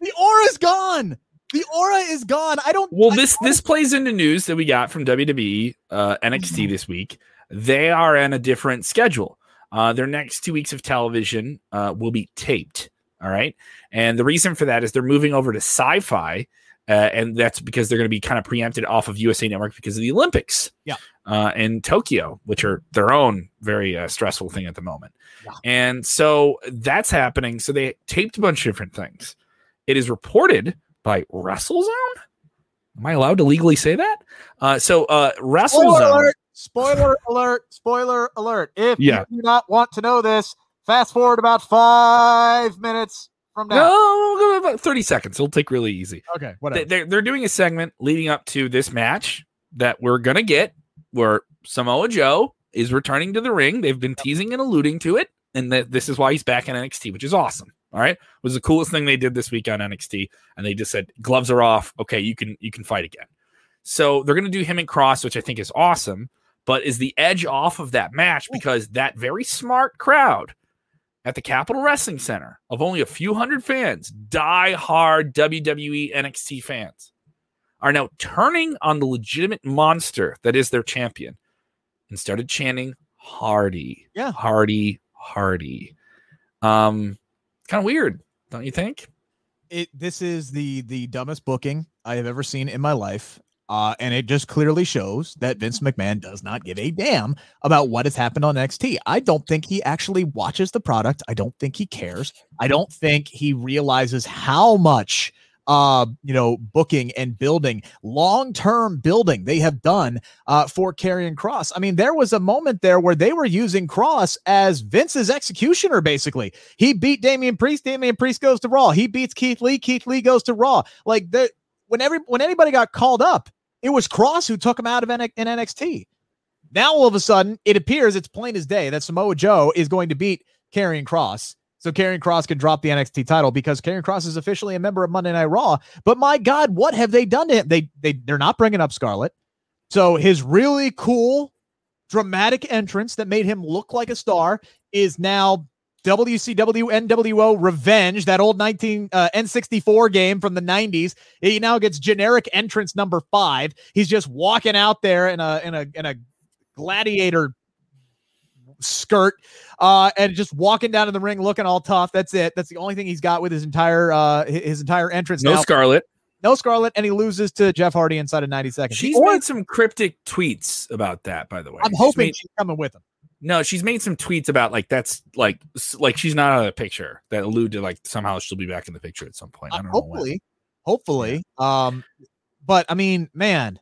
The aura's gone. The aura is gone. I don't Well, I this don't- this plays into news that we got from WWE uh, NXT this week. They are on a different schedule. Uh, their next two weeks of television uh, will be taped. All right, and the reason for that is they're moving over to Syfy, uh, and that's because they're going to be kind of preempted off of USA Network because of the Olympics. Yeah. Uh, in Tokyo, which are their own very uh, stressful thing at the moment. Yeah. And so that's happening. So they taped a bunch of different things. It is reported by WrestleZone. Am I allowed to legally say that? Uh, so uh, Spoiler WrestleZone. alert! Spoiler alert! Spoiler alert! If Yeah. you do not want to know this, fast forward about five minutes from now. No, we'll go about 30 seconds. It'll take really easy. Okay, They- whatever. They're, they're doing a segment leading up to this match that we're going to get where Samoa Joe is returning to the ring. They've been teasing and alluding to it. And that this is why he's back in NXT, which is awesome. All right. It was the coolest thing they did this week on NXT. And they just said, gloves are off. Okay, you can you can fight again. So they're gonna do him and Kross, which I think is awesome, but is the edge off of that match because that very smart crowd at the Capitol Wrestling Center of only a few hundred fans, die hard WWE NXT fans, are now turning on the legitimate monster that is their champion and started chanting Hardy. Yeah. Hardy, Hardy. Um, kind of weird, don't you think? It this is the the dumbest booking I have ever seen in my life. Uh, and it just clearly shows that Vince McMahon does not give a damn about what has happened on NXT. I don't think he actually watches the product. I don't think he cares. I don't think he realizes how much uh you know booking and building long-term building they have done uh for Karrion Kross. I mean there was a moment there where they were using Kross as Vince's executioner basically. He beat Damian Priest, Damian Priest goes to Raw. He beats Keith Lee, Keith Lee goes to Raw. Like the when every when anybody got called up, it was Kross who took him out of N- in NXT. Now all of a sudden it appears it's plain as day that Samoa Joe is going to beat Karrion Kross. so Karrion Kross can drop the NXT title because Karrion Kross is officially a member of Monday Night Raw. But my God, what have they done to him? They they they're not bringing up Scarlett. So his really cool, dramatic entrance that made him look like a star is now WCW NWO Revenge, that old 19 uh, N64 game from the 90s. He now gets generic entrance number five. He's just walking out there in a in a in a gladiator skirt uh and just walking down to the ring looking all tough that's it that's the only thing he's got with his entire uh his his entire entrance No now. Scarlett. no scarlet and he loses to jeff hardy inside of 90 seconds She's Or- made some cryptic tweets about that, by the way. i'm She's hoping made- she's coming with him no, she's made some tweets about like that's like like she's not out of the picture that allude to like somehow she'll be back in the picture at some point. I Uh, don't know. hopefully hopefully um but i mean man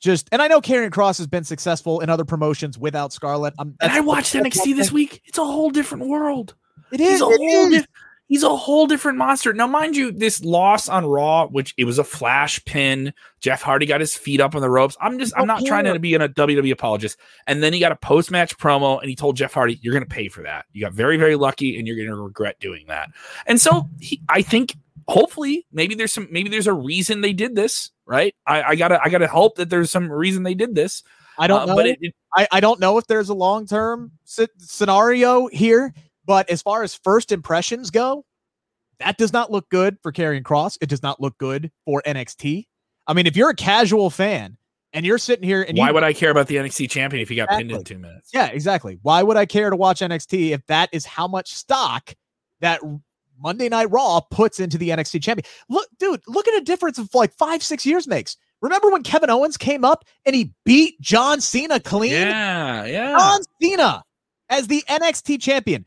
just and i know Karrion Kross has been successful in other promotions without scarlet I'm, And I watched NXT this week. It's a whole different world. It is. Is a it whole is. dif- he's a whole different monster. Now, mind you, this loss on Raw, which it was a flash pin. Jeff Hardy got his feet up on the ropes. I'm just, I'm not trying to be a WWE apologist. And then he got a post match promo, and he told Jeff Hardy, "You're going to pay for that. You got very, very lucky, and you're going to regret doing that." And so, he, I think, hopefully, maybe there's some, maybe there's a reason they did this, right? I, I gotta, I gotta hope that there's some reason they did this. i don't Uh, know but it, it I, I don't know if there's a long term scenario here, but as far as first impressions go, that does not look good for Karrion Kross. It does not look good for NXT. I mean, if you're a casual fan and you're sitting here and why you, would I care about the NXT champion if he got pinned in two minutes? yeah, exactly. Why would I care to watch NXT if that is how much stock that Monday Night Raw puts into the NXT champion? Look, dude, look at a difference of like five, six years makes. Remember when Kevin Owens came up and he beat John Cena clean? Yeah, yeah. John Cena as the NXT champion.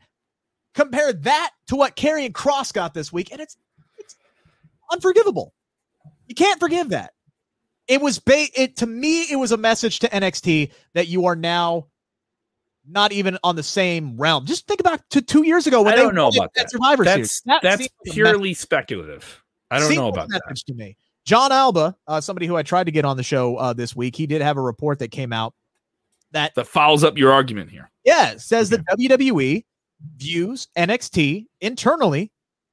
Compare that to what Karrion Kross got this week, and it's it's unforgivable. You can't forgive that. It was ba- it to me. It was a message to NXT that you are now not even on the same realm. Just think about to two years ago when I they don't know about that. Survivor That's Series. That that's like purely speculative. I don't know about that. to me. John Alba, uh, somebody who I tried to get on the show uh, this week, he did have a report that came out that That follows up your argument here. Yeah, says that WWE views NXT internally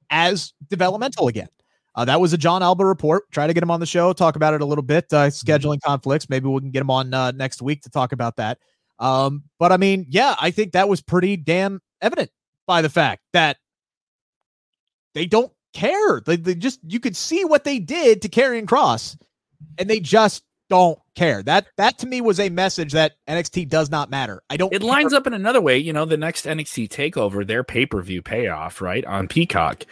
as developmental again. Uh, that was a John Alba report. Try to get him on the show, talk about it a little bit. Uh, scheduling conflicts. Maybe we can get him on uh, next week to talk about that. Um, but I mean, yeah, I think that was pretty damn evident by the fact that they don't care. They, they just you could see what they did to Karrion Kross, and they just don't care. That that to me was a message that NXT does not matter. I don't. It lines up in another way. You know, the next NXT takeover, their pay per view payoff, right, on Peacock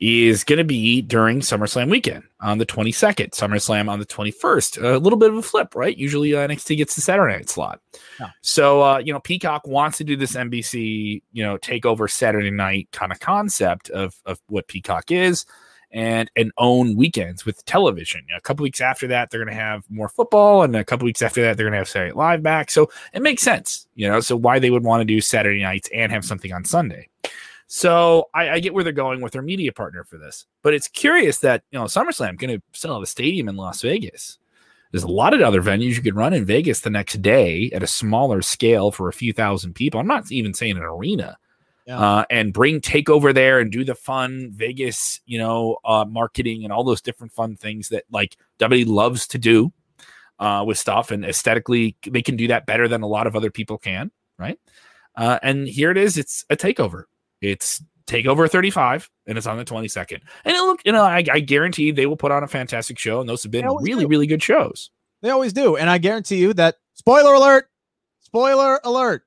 is going to be during SummerSlam weekend on the 22nd, SummerSlam on the 21st. A little bit of a flip, right? Usually NXT gets the Saturday night slot. Yeah. So, uh, you know, Peacock wants to do this NBC, you know, takeover Saturday night kind of concept of, of what Peacock is and and own weekends with television. A couple weeks after that, they're going to have more football, and a couple weeks after that, they're going to have Saturday Night Live back. So it makes sense, you know. So why they would want to do Saturday nights and have something on Sunday. So I, I get where they're going with their media partner for this, but it's curious that you know SummerSlam going to sell a stadium in Las Vegas. There's a lot of other venues you could run in Vegas the next day at a smaller scale for a few thousand people. I'm not even saying an arena. Yeah. Uh, and bring takeover there and do the fun Vegas, you know, uh, marketing and all those different fun things that like WWE loves to do uh, with stuff. And aesthetically, they can do that better than a lot of other people can, right? Uh, and here it is. It's a takeover. It's takeover 35, and it's on the 22nd. And it look, you know, I, I guarantee they will put on a fantastic show, and those have been really, do. really good shows. They always do. And I guarantee you that, spoiler alert, spoiler alert.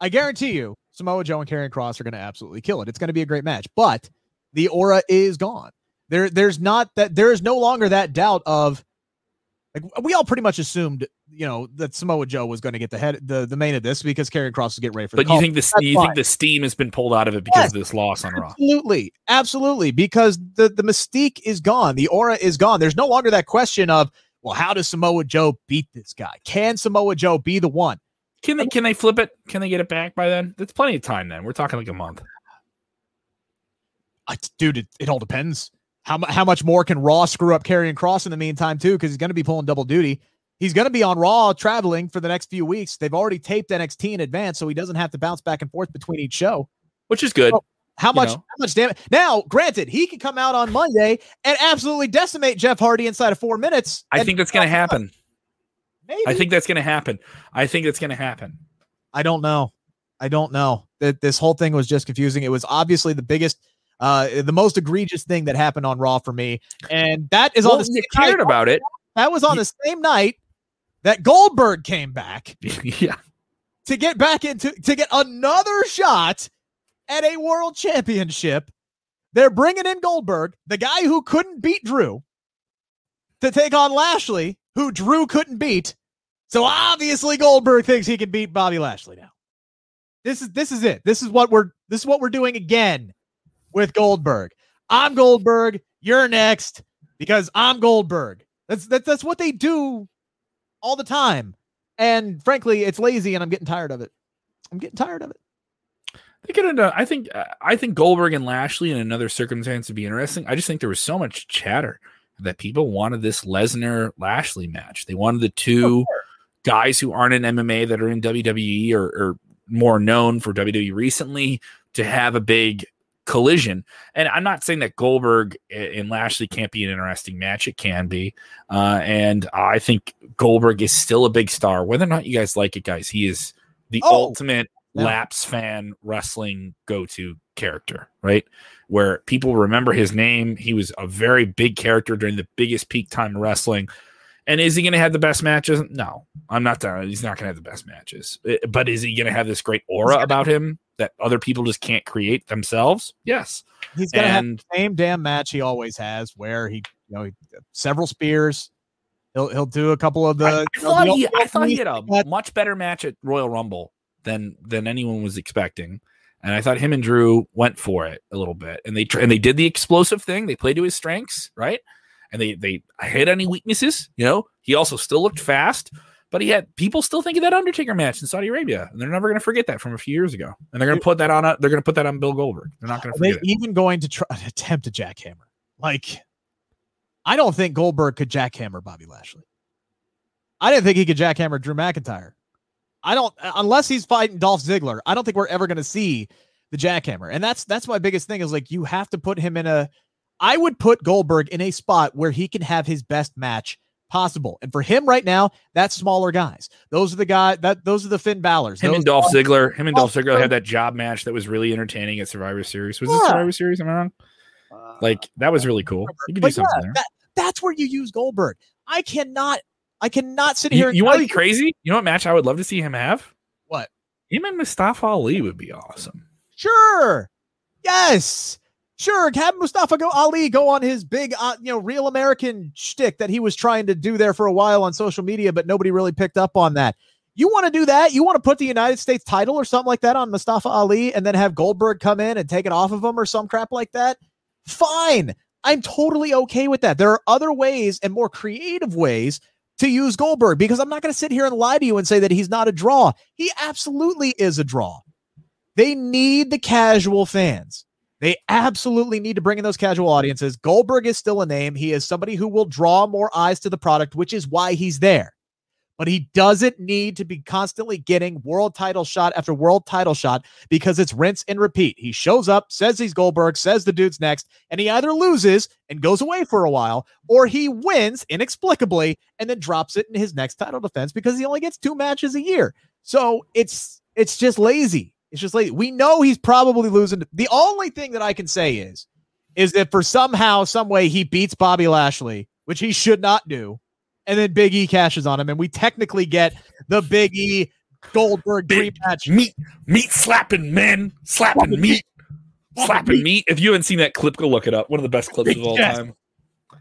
I guarantee you, Samoa Joe and Karrion Kross are going to absolutely kill it. It's going to be a great match, but the aura is gone. There, there's not that. There is no longer that doubt of like we all pretty much assumed, you know, that Samoa Joe was going to get the head, the, the main of this because Karrion Kross was getting ready for. But the you call. think the That's you fine. think the steam has been pulled out of it because Yes. of this loss on Raw? Absolutely, absolutely, because the the mystique is gone, the aura is gone. There's no longer that question of, well, how does Samoa Joe beat this guy? Can Samoa Joe be the one? Can they can they flip it? Can they get it back by then? That's plenty of time. Then we're talking like a month. I, dude, it, it all depends. How how much more can Raw screw up Karrion Kross in the meantime too? Because he's going to be pulling double duty. He's going to be on Raw traveling for the next few weeks. They've already taped NXT in advance, so he doesn't have to bounce back and forth between each show. which is good. Well, How You much? know. How much damage? Now, granted, he could come out on Monday and absolutely decimate Jeff Hardy inside of four minutes. I think that's going to happen. Maybe. I think that's going to happen. I think that's going to happen. I don't know. I don't know. That this whole thing was just confusing. It was obviously the biggest, uh, the most egregious thing that happened on Raw for me, and that is on Well, the you same cared night, about it. that was on the same night that Goldberg came back yeah. to get back into to get another shot at a world championship. They're bringing in Goldberg, the guy who couldn't beat Drew, to take on Lashley, who Drew couldn't beat. So obviously Goldberg thinks he can beat Bobby Lashley now. This is this is it. This is what we're this is what we're doing again with Goldberg. I'm Goldberg, you're next because I'm Goldberg. That's that's that's what they do all the time. And frankly, it's lazy and I'm getting tired of it. I'm getting tired of it. They could have done. I think. uh, I think Goldberg and Lashley in another circumstance would be interesting. I just think there was so much chatter that people wanted this Lesnar Lashley match. They wanted the two guys who aren't in MMA that are in WWE or, or more known for WWE recently to have a big collision. And I'm not saying that Goldberg and Lashley can't be an interesting match. It can be. Uh, and I think Goldberg is still a big star. Whether or not you guys like it, guys, he is the Oh, ultimate yeah. laps fan wrestling go to character, right? Where people remember his name. He was a very big character during the biggest peak time of wrestling. And is he going to have the best matches? No, I'm not. Done. He's not going to have the best matches. Uh, But is he going to have this great aura about him that other people just can't create themselves? Yes. He's gonna have the same damn match he always has, where he, you know, he, several spears. He'll he'll do a couple of the. I, I you know, thought the he, I thought he had a that- much better match at Royal Rumble than than anyone was expecting. And I thought him and Drew went for it a little bit, and they and they did the explosive thing. They played to his strengths, right? And they they hit any weaknesses. You know, he also still looked fast, but he had people still think of that Undertaker match in Saudi Arabia, and they're never going to forget that from a few years ago. And they're going to put that on. A, they're going to put that on Bill Goldberg. They're not going to they forget it. even going to try attempt a jackhammer? Like, I don't think Goldberg could jackhammer Bobby Lashley. I didn't think he could jackhammer Drew McIntyre. I don't unless he's fighting Dolph Ziggler. I don't think we're ever going to see the jackhammer. And that's that's my biggest thing is like you have to put him in a I would put Goldberg in a spot where he can have his best match possible. And for him right now, that's smaller guys. Those are the guy that those are the Finn Balor's. Him Those and Dolph are- Ziggler. Him and Dolph Ziggler had that job match that was really entertaining at Survivor Series. Was Yeah. it Survivor Series? Am I wrong? Uh, like that was really cool. You could do something yeah, there. that- that's where you use Goldberg. I cannot I cannot sit here and you want to be crazy? You know what match I would love to see him have? What? Him and Mustafa Ali would be awesome. Sure. Yes. Sure. Have Mustafa go Ali go on his big, uh, you know, real American shtick that he was trying to do there for a while on social media, but nobody really picked up on that. You want to do that? You want to put the United States title or something like that on Mustafa Ali and then have Goldberg come in and take it off of him or some crap like that? Fine. I'm totally okay with that. There are other ways and more creative ways to use Goldberg because I'm not going to sit here and lie to you and say that he's not a draw. He absolutely is a draw. They need the casual fans. They absolutely need to bring in those casual audiences. Goldberg is still a name. He is somebody who will draw more eyes to the product, which is why he's there. But he doesn't need to be constantly getting world title shot after world title shot because it's rinse and repeat. He shows up, says he's Goldberg, says the dude's next, and he either loses and goes away for a while, or he wins inexplicably and then drops it in his next title defense because he only gets two matches a year. So it's it's just lazy. It's just lazy. We know he's probably losing. The only thing that I can say is, is that for somehow, some way, he beats Bobby Lashley, which he should not do, and then Big E cashes on him, and we technically get the Big E Goldberg Big dream match. Meat, meat slapping men, slapping Slapping meat, Slapping slapping meat. If you haven't seen that clip, go look it up. One of the best clips of all Yes. time.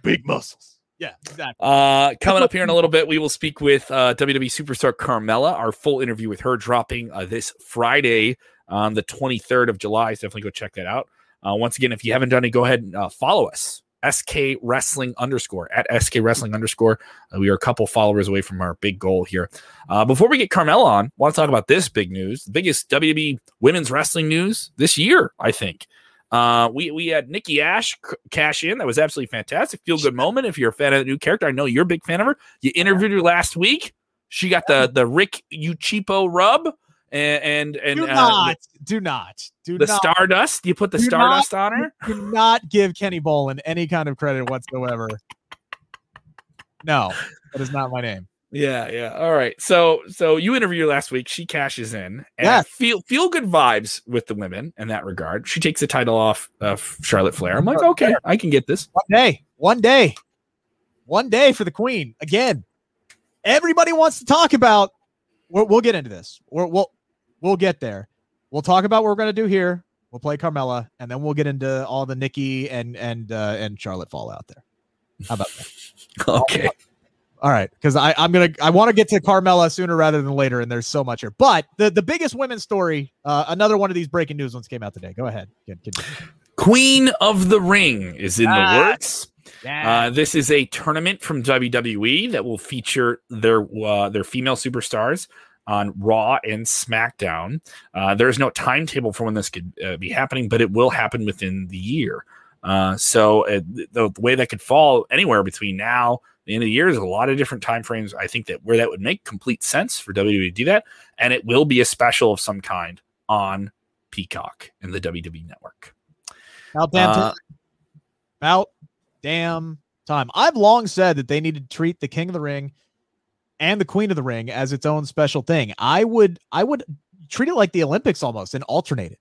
Big muscles. Yeah, exactly. Uh, coming up here in a little bit, we will speak with uh, WWE superstar Carmella. Our full interview with her dropping uh, this Friday on the 23rd of July. So definitely go check that out. Uh, once again, if you haven't done it, go ahead and uh, follow us. SK Wrestling underscore at SK Wrestling underscore. Uh, we are a couple followers away from our big goal here. Uh, before we get Carmella on, want to talk about this big news, the biggest WWE women's wrestling news this year, I think. Uh, we we had Nikki Ash cash in. That was absolutely fantastic. Feel good moment. If you're a fan of the new character, I know you're a big fan of her. You interviewed her last week. She got the the Rick Ucchino rub and and, and do uh, not, do not, do the, not, Stardust. You put the Do Stardust on her. do not give Kenny Bolin any kind of credit whatsoever. No, that is not my name. Yeah, yeah. All right. So so you interviewed her last week. She cashes in. And Yeah. feel feel good vibes with the women in that regard. She takes the title off of Charlotte Flair. I'm like, okay, I can get this. One day, one day, one day for the Queen again. Everybody wants to talk about. We'll, we'll get into this. We're, we'll we'll get there. We'll talk about what we're gonna do here. We'll play Carmella, and then we'll get into all the Nikki and and uh, and Charlotte fallout there. How about that? Okay. All right, because I I'm gonna I want to get to Carmella sooner rather than later, and there's so much here. But the the biggest women's story, uh, another one of these breaking news ones came out today. Go ahead. Get- get- Queen of the Ring is in the Ah. works. Uh, this is a tournament from WWE that will feature their uh, their female superstars on Raw and SmackDown. Uh, there is no timetable for when this could uh, be happening, but it will happen within the year. Uh, so uh, the, the way that could fall anywhere between now of the year is a lot of different time frames. I think that where that would make complete sense for WWE to do that, and it will be a special of some kind on Peacock and the WWE network. About damn Uh, time. About damn time. I've long said that they need to treat the King of the Ring and the Queen of the Ring as its own special thing. I would I would treat it like the Olympics almost and alternate it.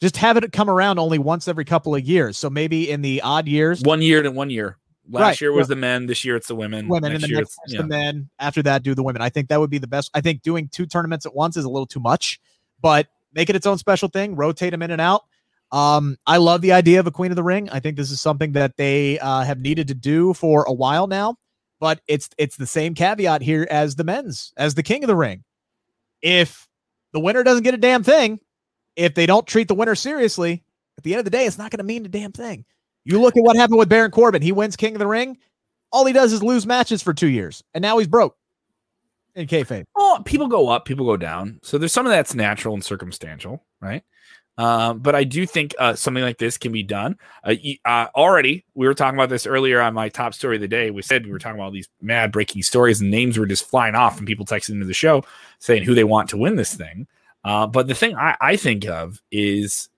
Just have it come around only once every couple of years. So maybe in the odd years, one year to one year. Last Right, year was the men. This year it's the women. women Next and the next yeah. the men. After that, do the women. I think that would be the best. I think doing two tournaments at once is a little too much, but make it its own special thing. Rotate them in and out. Um, I love the idea of a Queen of the Ring. I think this is something that they uh, have needed to do for a while now. But it's it's the same caveat here as the men's, as the King of the Ring. If the winner doesn't get a damn thing, if they don't treat the winner seriously, at the end of the day, it's not going to mean a damn thing. You look at what happened with Baron Corbin. He wins King of the Ring all he does is lose matches for two years, and now he's broke. In kayfabe, Well, people go up, people go down. So there's some of that's natural and circumstantial, right? Um, but I do think uh, something like this can be done. Uh, uh, already, we were talking about this earlier on my top story of the day. We said we were talking about all these mad breaking stories, and names were just flying off, and people texting into the show saying who they want to win this thing. Uh, but the thing I, I think of is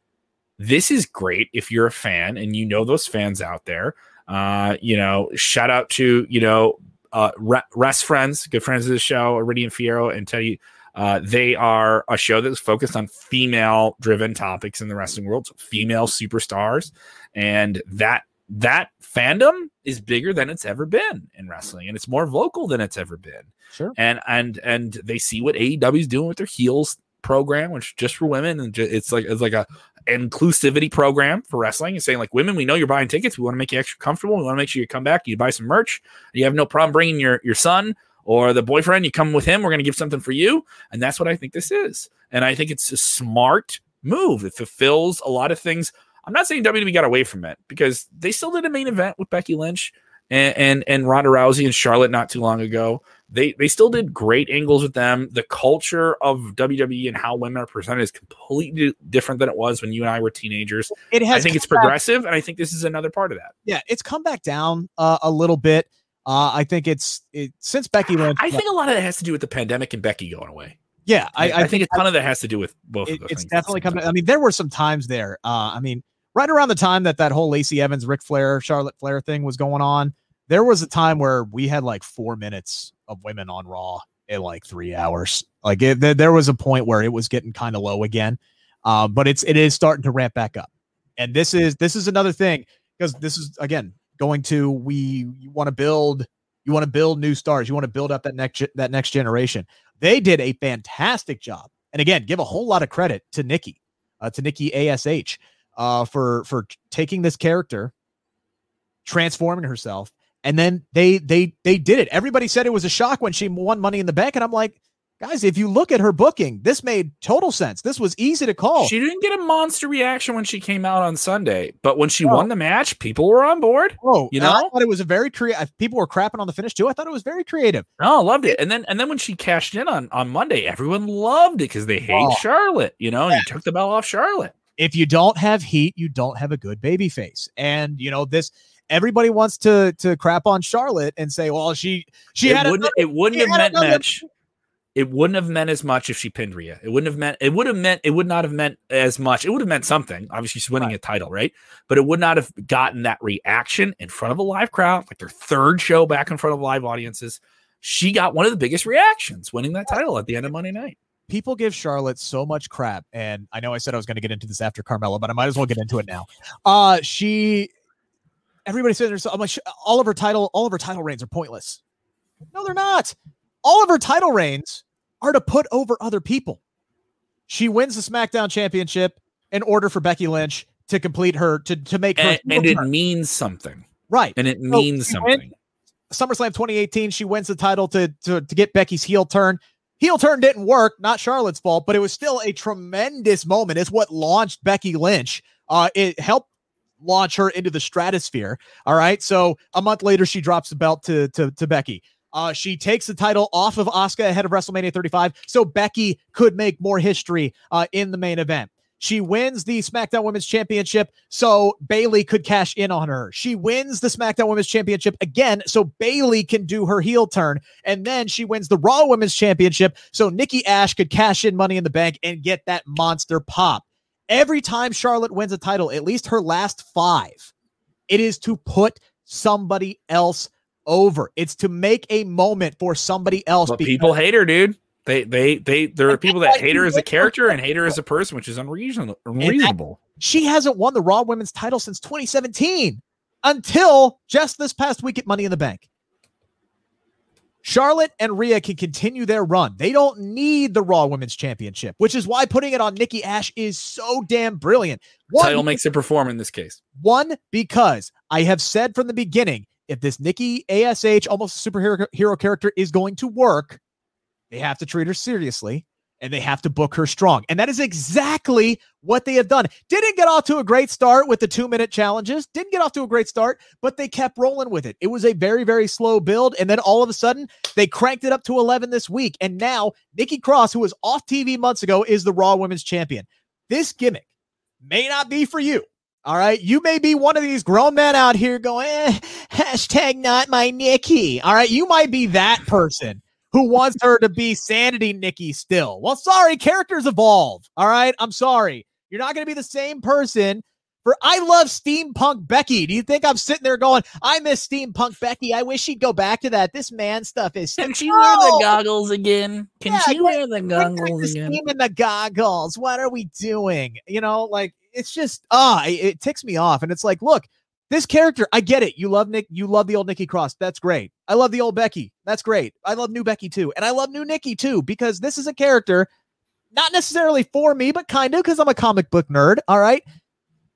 this is great if you're a fan and you know those fans out there. Uh, you know, shout out to you know uh, Rest Friends, good friends of the show, Iridian Fierro and Teddy. Uh, they are a show that's focused on female driven topics in the wrestling world, so female superstars, and that that fandom is bigger than it's ever been in wrestling, and it's more vocal than it's ever been. Sure. And and and they see what AEW is doing with their heels program, which is just for women, and it's like it's like a inclusivity program for wrestling and saying like women we know you're buying tickets. We want to make you extra comfortable. We want to make sure you come back you buy some merch you have no problem bringing your your son or the boyfriend you come with him we're going to give something for you. And that's what i think this is. And i think it's a smart move. It fulfills a lot of things. I'm not saying wwe got away from it because they still did a main event with becky lynch and and, and ronda rousey and charlotte not too long ago they they still did great angles with them. The culture of WWE and how women are presented is completely different than it was when you and I were teenagers. it has. I think it's come back- progressive, and I think this is another part of that. yeah, it's come back down uh, a little bit. Uh, I think it's it, since Becky went. I think a lot of that has to do with the pandemic and Becky going away. yeah, I, I, I, think a ton of that has to do with both. it, of those it's definitely coming. I mean, there were some times there. Uh, I mean, right around the time that that whole Lacey Evans, Ric Flair, Charlotte Flair thing was going on, there was a time where we had like four minutes of women on Raw in like three hours. Like it, there, was a point where it was getting kind of low again, uh, but it's it is starting to ramp back up. And this is this is another thing because this is again going to we you want to build you want to build new stars you want to build up that next that next generation They did a fantastic job. And again, give a whole lot of credit to Nikki, uh, to Nikki ASH, uh, for for taking this character, transforming herself, and then they they they did it. Everybody said it was a shock when she won Money in the Bank, and I'm like, guys, if you look at her booking, this made total sense. This was easy to call. She didn't get a monster reaction when she came out on Sunday, but when she oh. won the match, people were on board. Oh, you know, I thought it was a very creative. People were crapping on the finish too. I thought it was very creative. Oh, loved it. And then and then when she cashed in on on Monday, everyone loved it because they hate oh. Charlotte. You know, and you took the bell off Charlotte. If you don't have heat, you don't have a good baby face. And you know this everybody wants to to crap on Charlotte and say, well, she she it had wouldn't, another, it wouldn't have meant much it wouldn't have meant as much if she pinned Rhea. It wouldn't have meant it would have meant it would not have meant as much. It would have meant something. Obviously, she's winning right. a title, right? But it would not have gotten that reaction in front of a live crowd, like their third show back in front of live audiences. She got one of the biggest reactions, winning that title at the end of Monday night. People give Charlotte so much crap, and I know I said I was going to get into this after Carmella, but I might as well get into it now. Uh, she, everybody says, I'm like, all of her title, all of her title reigns are pointless. No, they're not all of her title reigns are to put over other people. She wins the SmackDown Championship in order for Becky Lynch to complete her to to make her and, and it means something, right? And it means so something. SummerSlam 2018, she wins the title to, to to get Becky's heel turn. Heel turn didn't work, not Charlotte's fault, but it was still a tremendous moment. It's what launched Becky Lynch. Uh, it helped launch her into the stratosphere. All right, so a month later, she drops the belt to to to Becky. Uh, she takes the title off of Asuka ahead of WrestleMania 35, so Becky could make more history uh, in the main event. She wins the SmackDown Women's Championship, so Bayley could cash in on her. She wins the SmackDown Women's Championship again, so Bayley can do her heel turn. And then she wins the Raw Women's Championship, so Nikki Ash could cash in Money in the Bank and get that monster pop. Every time Charlotte wins a title, at least her last five, it is to put somebody else over. It's to make a moment for somebody else. But people hate her, dude. They they they there are people that hate her as a character and hate her as a person, which is unreasonable. Unreasonable. She hasn't won the Raw Women's title since 2017 until just this past week at Money in the Bank. Charlotte and Rhea can continue their run. They don't need the Raw Women's Championship, which is why putting it on Nikki Ash is so damn brilliant. One, title makes it perform in this case. One, because I have said from the beginning if this Nikki ASH almost superhero hero character is going to work, they have to treat her seriously and they have to book her strong. And that is exactly what they have done. Didn't get off to a great start with the two minute challenges, didn't get off to a great start, but they kept rolling with it. It was a very, very slow build. And then all of a sudden, they cranked it up to 11 this week. And now, Nikki Cross, who was off TV months ago, is the Raw Women's Champion. This gimmick may not be for you. All right. You may be one of these grown men out here going, eh, hashtag not my Nikki. All right. You might be that person who wants her to be sanity Nikki still. Well, sorry. Characters evolve. All right. I'm sorry. You're not going to be the same person. For I love steampunk Becky. Do you think I'm sitting there going, I miss steampunk Becky? I wish she'd go back to that. This man stuff is. Can she wear the goggles again? Can yeah, she wear the goggles again? Steam in the goggles. What are we doing? You know, like it's just ah, it, it ticks me off. And it's like, look, this character, I get it. You love Nick, you love the old Nikki Cross. That's great. I love the old Becky. That's great. I love new Becky too. And I love new Nikki too, because this is a character, not necessarily for me, but kind of because I'm a comic book nerd. All right.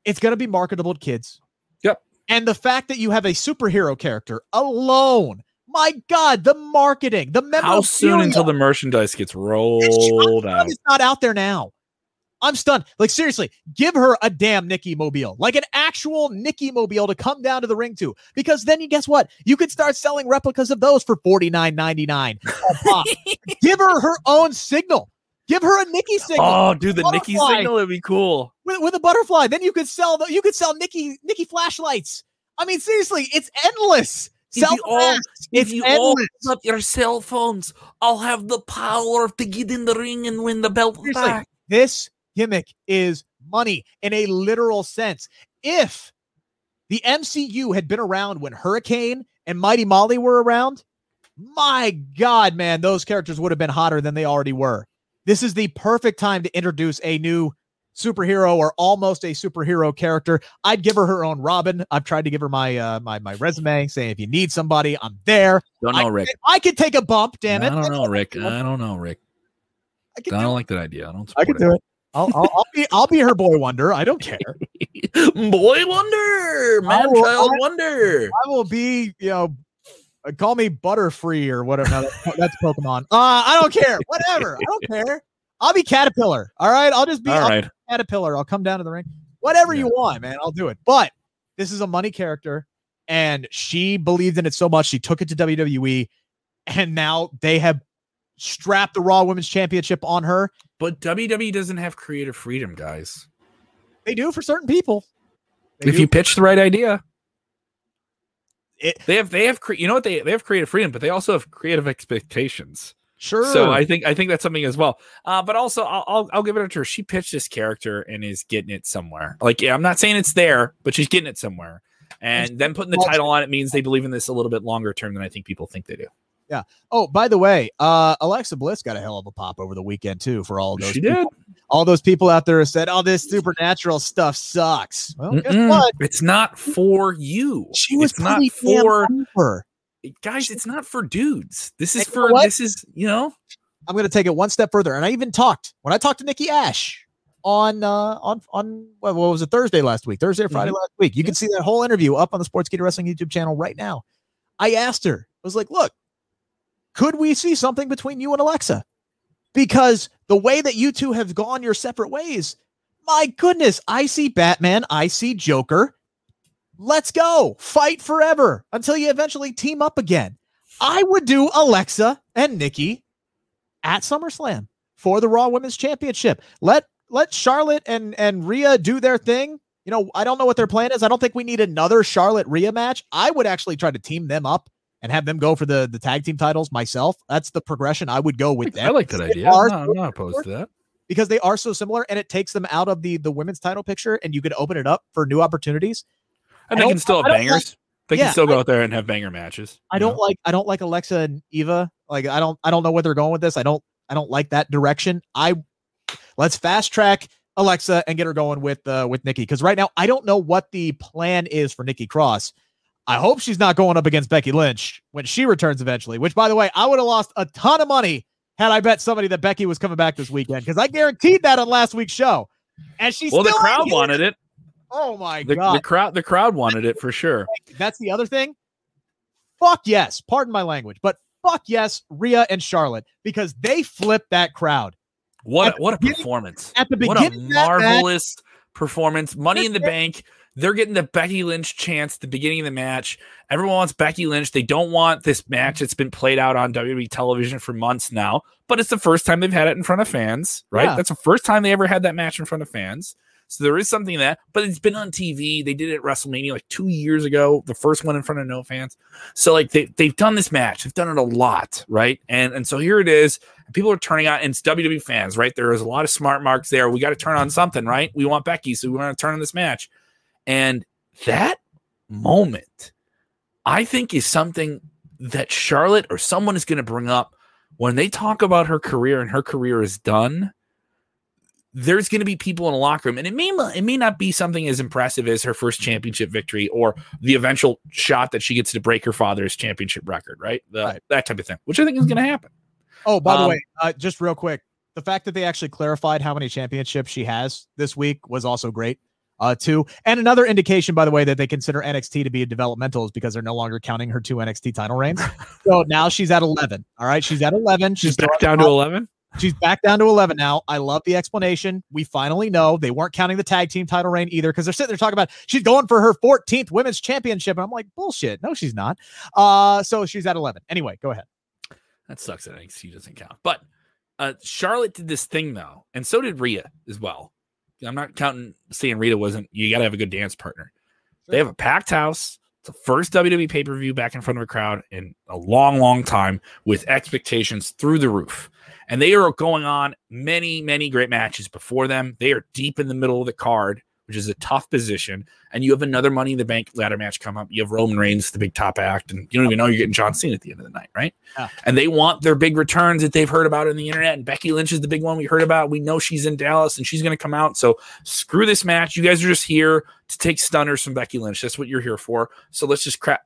It's gonna be marketable to kids. Yep. And the fact that you have a superhero character alone my God, the marketing, the How soon until the merchandise gets rolled out? It's not out there now. I'm stunned. Like seriously, give her a damn Nikki Mobile, like an actual Nikki Mobile to come down to the ring to. Because then you guess what? You could start selling replicas of those for forty nine ninety nine. give her her own signal. Give her a Nikki signal. Oh, dude, the Nikki signal would be cool with, with a butterfly. Then you could sell the you could sell Nikki Nikki flashlights. I mean, seriously, it's endless. If you all, if you all up your cell phones, I'll have the power to get in the ring and win the belt Seriously, back. This gimmick is money in a literal sense. If the MCU had been around when Hurricane and Mighty Molly were around, my God, man, those characters would have been hotter than they already were. This is the perfect time to introduce a new superhero or almost a superhero character. I'd give her her own Robin. I've tried to give her my uh, my my resume, saying if you need somebody, I'm there. Don't know, I, Rick. I could take a bump. Damn it! I don't know, Rick. I don't know, Rick. I could do, don't like that idea. I don't. I could do it. I'll, I'll, I'll be I'll be her boy wonder. I don't care. Boy Wonder, man, will- child I- wonder. I will be you know. uh, Call me Butterfree or whatever. No, that's, that's Pokemon. Uh, I don't care. Whatever. I don't care. I'll be Caterpillar. All right. I'll just be. All I'll right. caterpillar. I'll come down to the ring. Whatever you want, man. I'll do it. But this is a money character, and she believed in it so much she took it to WWE, and now they have strapped the Raw Women's Championship on her. But WWE doesn't have creative freedom, guys. They do for certain people. They if do. you pitch the right idea, It- they have they have cre- you know what they they have creative freedom, but they also have creative expectations. sure. So I think I think that's something as well. Uh, but also I'll, I'll I'll give it to her. She pitched this character and is getting it somewhere. Like yeah, I'm not saying it's there, but she's getting it somewhere. And then putting the title on it means they believe in this a little bit longer term than I think people think they do. Oh, by the way, uh, Alexa Bliss got a hell of a pop over the weekend too. For all those, She people, did. all those people out there who said, "Oh, this supernatural stuff sucks." Well, guess what? It's not for you. She was it's not for over. guys. It's not for dudes. This is And you know for this is you know. I'm going to take it one step further, and I even talked when I talked to Nikki Ash on uh on on what, was it Thursday last week, Thursday or Friday last week. You can see that whole interview up on the Sportskeeda Wrestling YouTube channel right now. I asked her, I was like, "Look, could we see something between you and Alexa? Because the way that you two have gone your separate ways, my goodness, I see Batman, I see Joker. Let's go fight forever until you eventually team up again." I would do Alexa and Nikki at SummerSlam for the Raw Women's Championship. Let let Charlotte and and Rhea do their thing. You know, I don't know what their plan is. I don't think we need another Charlotte Rhea match. I would actually try to team them up and have them go for the the tag team titles myself. That's the progression I would go with them. I like that idea. are I'm not, I'm not opposed to that. because they are so similar and it takes them out of the the women's title picture and you could open it up for new opportunities. And I they can still have I bangers. They Yeah, can still go out there and have banger matches. I don't know? like I don't like Alexa and Eva. Like I don't I don't know where they're going with this. I don't I don't like that direction. I let's fast track Alexa and get her going with uh with Nikki because right now I don't know what the plan is for Nikki Cross. I hope she's not going up against Becky Lynch when she returns eventually. Which by the way, I would have lost a ton of money had I bet somebody that Becky was coming back this weekend because I guaranteed that on last week's show. And she's Well, the crowd wanted it. Oh my The, god. the crowd, the crowd wanted it for sure. That's the other thing. Fuck yes. Pardon my language, but fuck yes, Rhea and Charlotte because they flipped that crowd. What a, what a performance! at the What a beginning that match- marvelous performance! Money in the bank. They're getting the Becky Lynch chance at the beginning of the match. Everyone wants Becky Lynch. They don't want this match that's been played out on WWE television for months now, but it's the first time they've had it in front of fans, right? Yeah. That's the first time they ever had that match in front of fans. So there is something in that, but it's been on TV. They did it at WrestleMania like two years ago, the first one in front of no fans. So like they they've done this match, they've done it a lot, right? And and so here it is. People are turning on, and it's WWE fans, right? There is a lot of smart marks there. We got to turn on something, right? We want Becky, so we want to turn on this match. And that moment, I think, is something that Charlotte or someone is going to bring up when they talk about her career and her career is done. There's going to be people in the locker room, and it may it may not be something as impressive as her first championship victory or the eventual shot that she gets to break her father's championship record, right? The, Right. That type of thing, which I think is going to happen. Oh, by the Um, way, uh, just real quick, the fact that they actually clarified how many championships she has this week was also great. Uh, too, and another indication, by the way, that they consider NXT to be a developmental is because they're no longer counting her two NXT title reigns. so now she's at eleven. All right, she's at eleven. She's She's back down to eleven. She's back down to 11 now. I love the explanation. We finally know they weren't counting the tag team title reign either because they're sitting there talking about she's going for her 14th women's championship. And I'm like, bullshit. No, she's not. Uh, so she's at 11. Anyway, go ahead. That sucks that NXT doesn't count. But uh, Charlotte did this thing though, and so did Rhea as well. I'm not counting seeing Rita wasn't. You got to have a good dance partner. They have a packed house. It's the first WWE pay per view back in front of a crowd in a long, long time with expectations through the roof. And they are going on many, many great matches before them. They are deep in the middle of the card which is a tough position, and you have another Money in the Bank ladder match come up. You have Roman Reigns, the big top act, and you don't even know you're getting John Cena at the end of the night, right? Yeah. And they want their big returns that they've heard about on the internet. And Becky Lynch is the big one we heard about. We know she's in Dallas and she's going to come out. So screw this match. You guys are just here to take stunners from Becky Lynch. That's what you're here for. So let's just crap.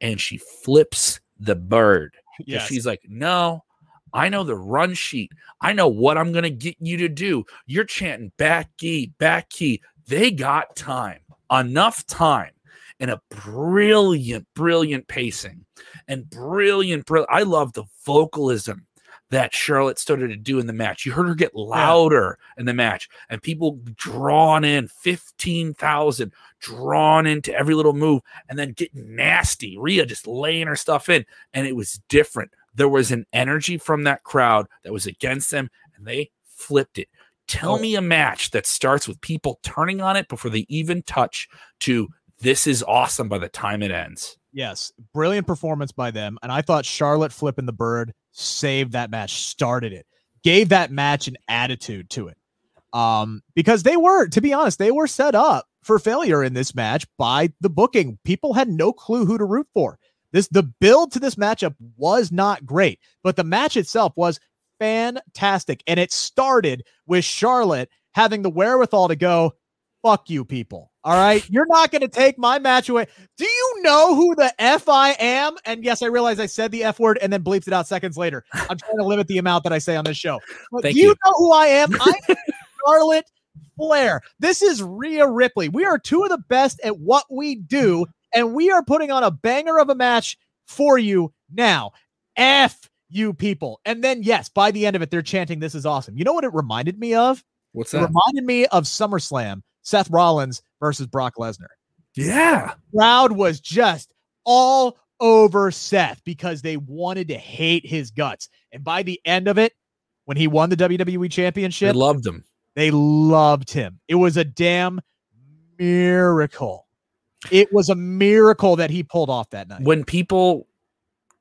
And she flips the bird. Yes. She's like, no, I know the run sheet. I know what I'm going to get you to do. You're chanting back key, back key. They got time, enough time, and a brilliant, brilliant pacing and brilliant. Brill- I love the vocalism that Charlotte started to do in the match. You heard her get louder in the match, and people drawn in 15,000, drawn into every little move, and then getting nasty. Rhea just laying her stuff in, and it was different. There was an energy from that crowd that was against them, and they flipped it. Tell Oh. me a match that starts with people turning on it before they even touch to this is awesome by the time it ends. Yes, brilliant performance by them. And I thought Charlotte flipping the bird saved that match, started it, gave that match an attitude to it. Um, because they were, to be honest, they were set up for failure in this match by the booking. People had no clue who to root for. This the build to this matchup was not great, but the match itself was fantastic. And it started with Charlotte having the wherewithal to go, fuck you people. All right. You're not going to take my match away. Do you know who the F I am? And yes, I realize I said the F word and then bleeped it out seconds later. I'm trying to limit the amount that I say on this show. Do you, you. know who I am? I'm Charlotte Flair. This is Rhea Ripley. We are two of the best at what we do, and we are putting on a banger of a match for you now. F you people. And then, yes, by the end of it, they're chanting, This is awesome. You know what it reminded me of? What's that? It reminded me of SummerSlam, Seth Rollins versus Brock Lesnar. Yeah. Crowd was just all over Seth because they wanted to hate his guts. And by the end of it, when he won the WWE championship, loved them. they loved him. It was a damn miracle. It was a miracle that he pulled off that night. when people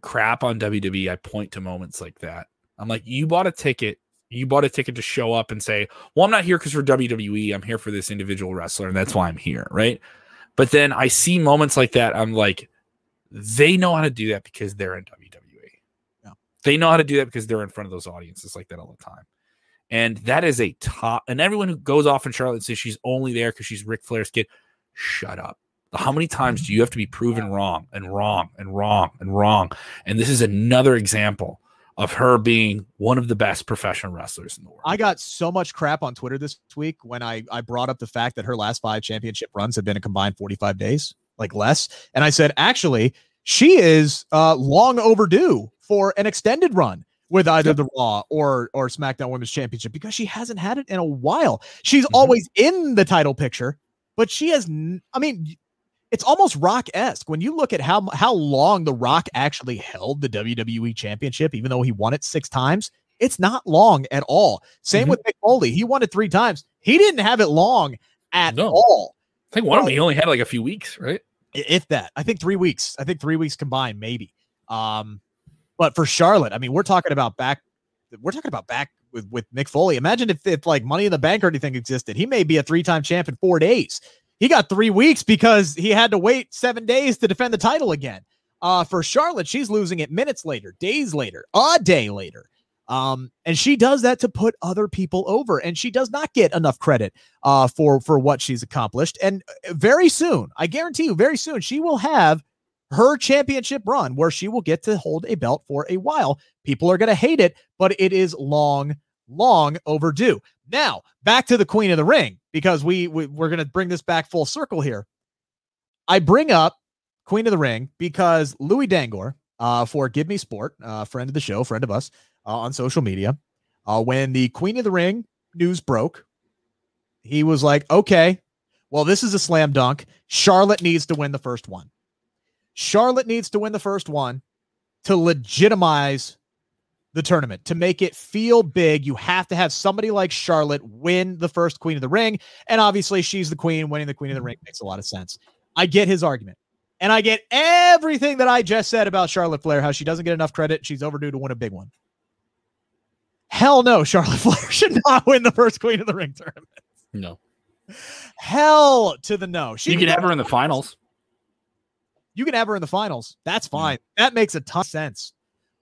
crap on WWE, I point to moments like that. I'm like, you bought a ticket. You bought a ticket to show up and say, well, I'm not here because we're WWE. I'm here for this individual wrestler, and that's why I'm here. Right. But then I see moments like that. I'm like, they know how to do that because they're in WWE. Yeah. They know how to do that because they're in front of those audiences like that all the time. And that is a top. And everyone who goes off in Charlotte and says she's only there because she's Ric Flair's kid, shut up. How many times do you have to be proven wrong and wrong and wrong and wrong? And this is another example of her being one of the best professional wrestlers in the world. I got so much crap on Twitter this week when I, I brought up the fact that her last five championship runs have been a combined 45 days, like less. And I said, actually, she is uh, long overdue for an extended run with either the Raw or or SmackDown Women's Championship because she hasn't had it in a while. She's Mhm. always in the title picture, but she has. n- I mean, it's almost Rock esque when you look at how how long the Rock actually held the WWE Championship, even though he won it six times. It's not long at all. Same Mhm. with Mick Foley. He won it three times. He didn't have it long at No. all. I think one of them he only had like a few weeks, right? If that, I think three weeks. I think three weeks combined, maybe. Um, but for Charlotte, I mean, we're talking about back. We're talking about back with with Mick Foley. Imagine if if like Money in the Bank or anything existed. He may be a three time champ in four days. He got three weeks because he had to wait seven days to defend the title again. Uh, for Charlotte, she's losing it minutes later, days later, a day later. Um, and she does that to put other people over, and she does not get enough credit uh for for what she's accomplished. And uh, very soon, I guarantee you, very soon, she will have her championship run where she will get to hold a belt for a while. People are going to hate it, but it is long, long overdue. Now, back to the Queen of the Ring because we, we we're going to bring this back full circle here. I bring up Queen of the Ring because Louis Dangoor, uh, for Give Me Sport, uh, friend of the show, friend of us uh, on social media, uh, when the Queen of the Ring news broke, he was like, okay, well, this is a slam dunk. Charlotte needs to win the first one. Charlotte needs to win the first one to legitimize the tournament, to make it feel big. You have to have somebody like Charlotte win the first Queen of the Ring. And obviously, she's the queen. Winning the Queen of the Ring makes a lot of sense. I get his argument. And I get everything that I just said about Charlotte Flair, how she doesn't get enough credit. She's overdue to win a big one. Hell no, Charlotte Flair should not win the first Queen of the Ring tournament. No. Hell to the no. She you can have her in the finals. You can have her in the finals. That's Mm. fine. That makes a ton of sense.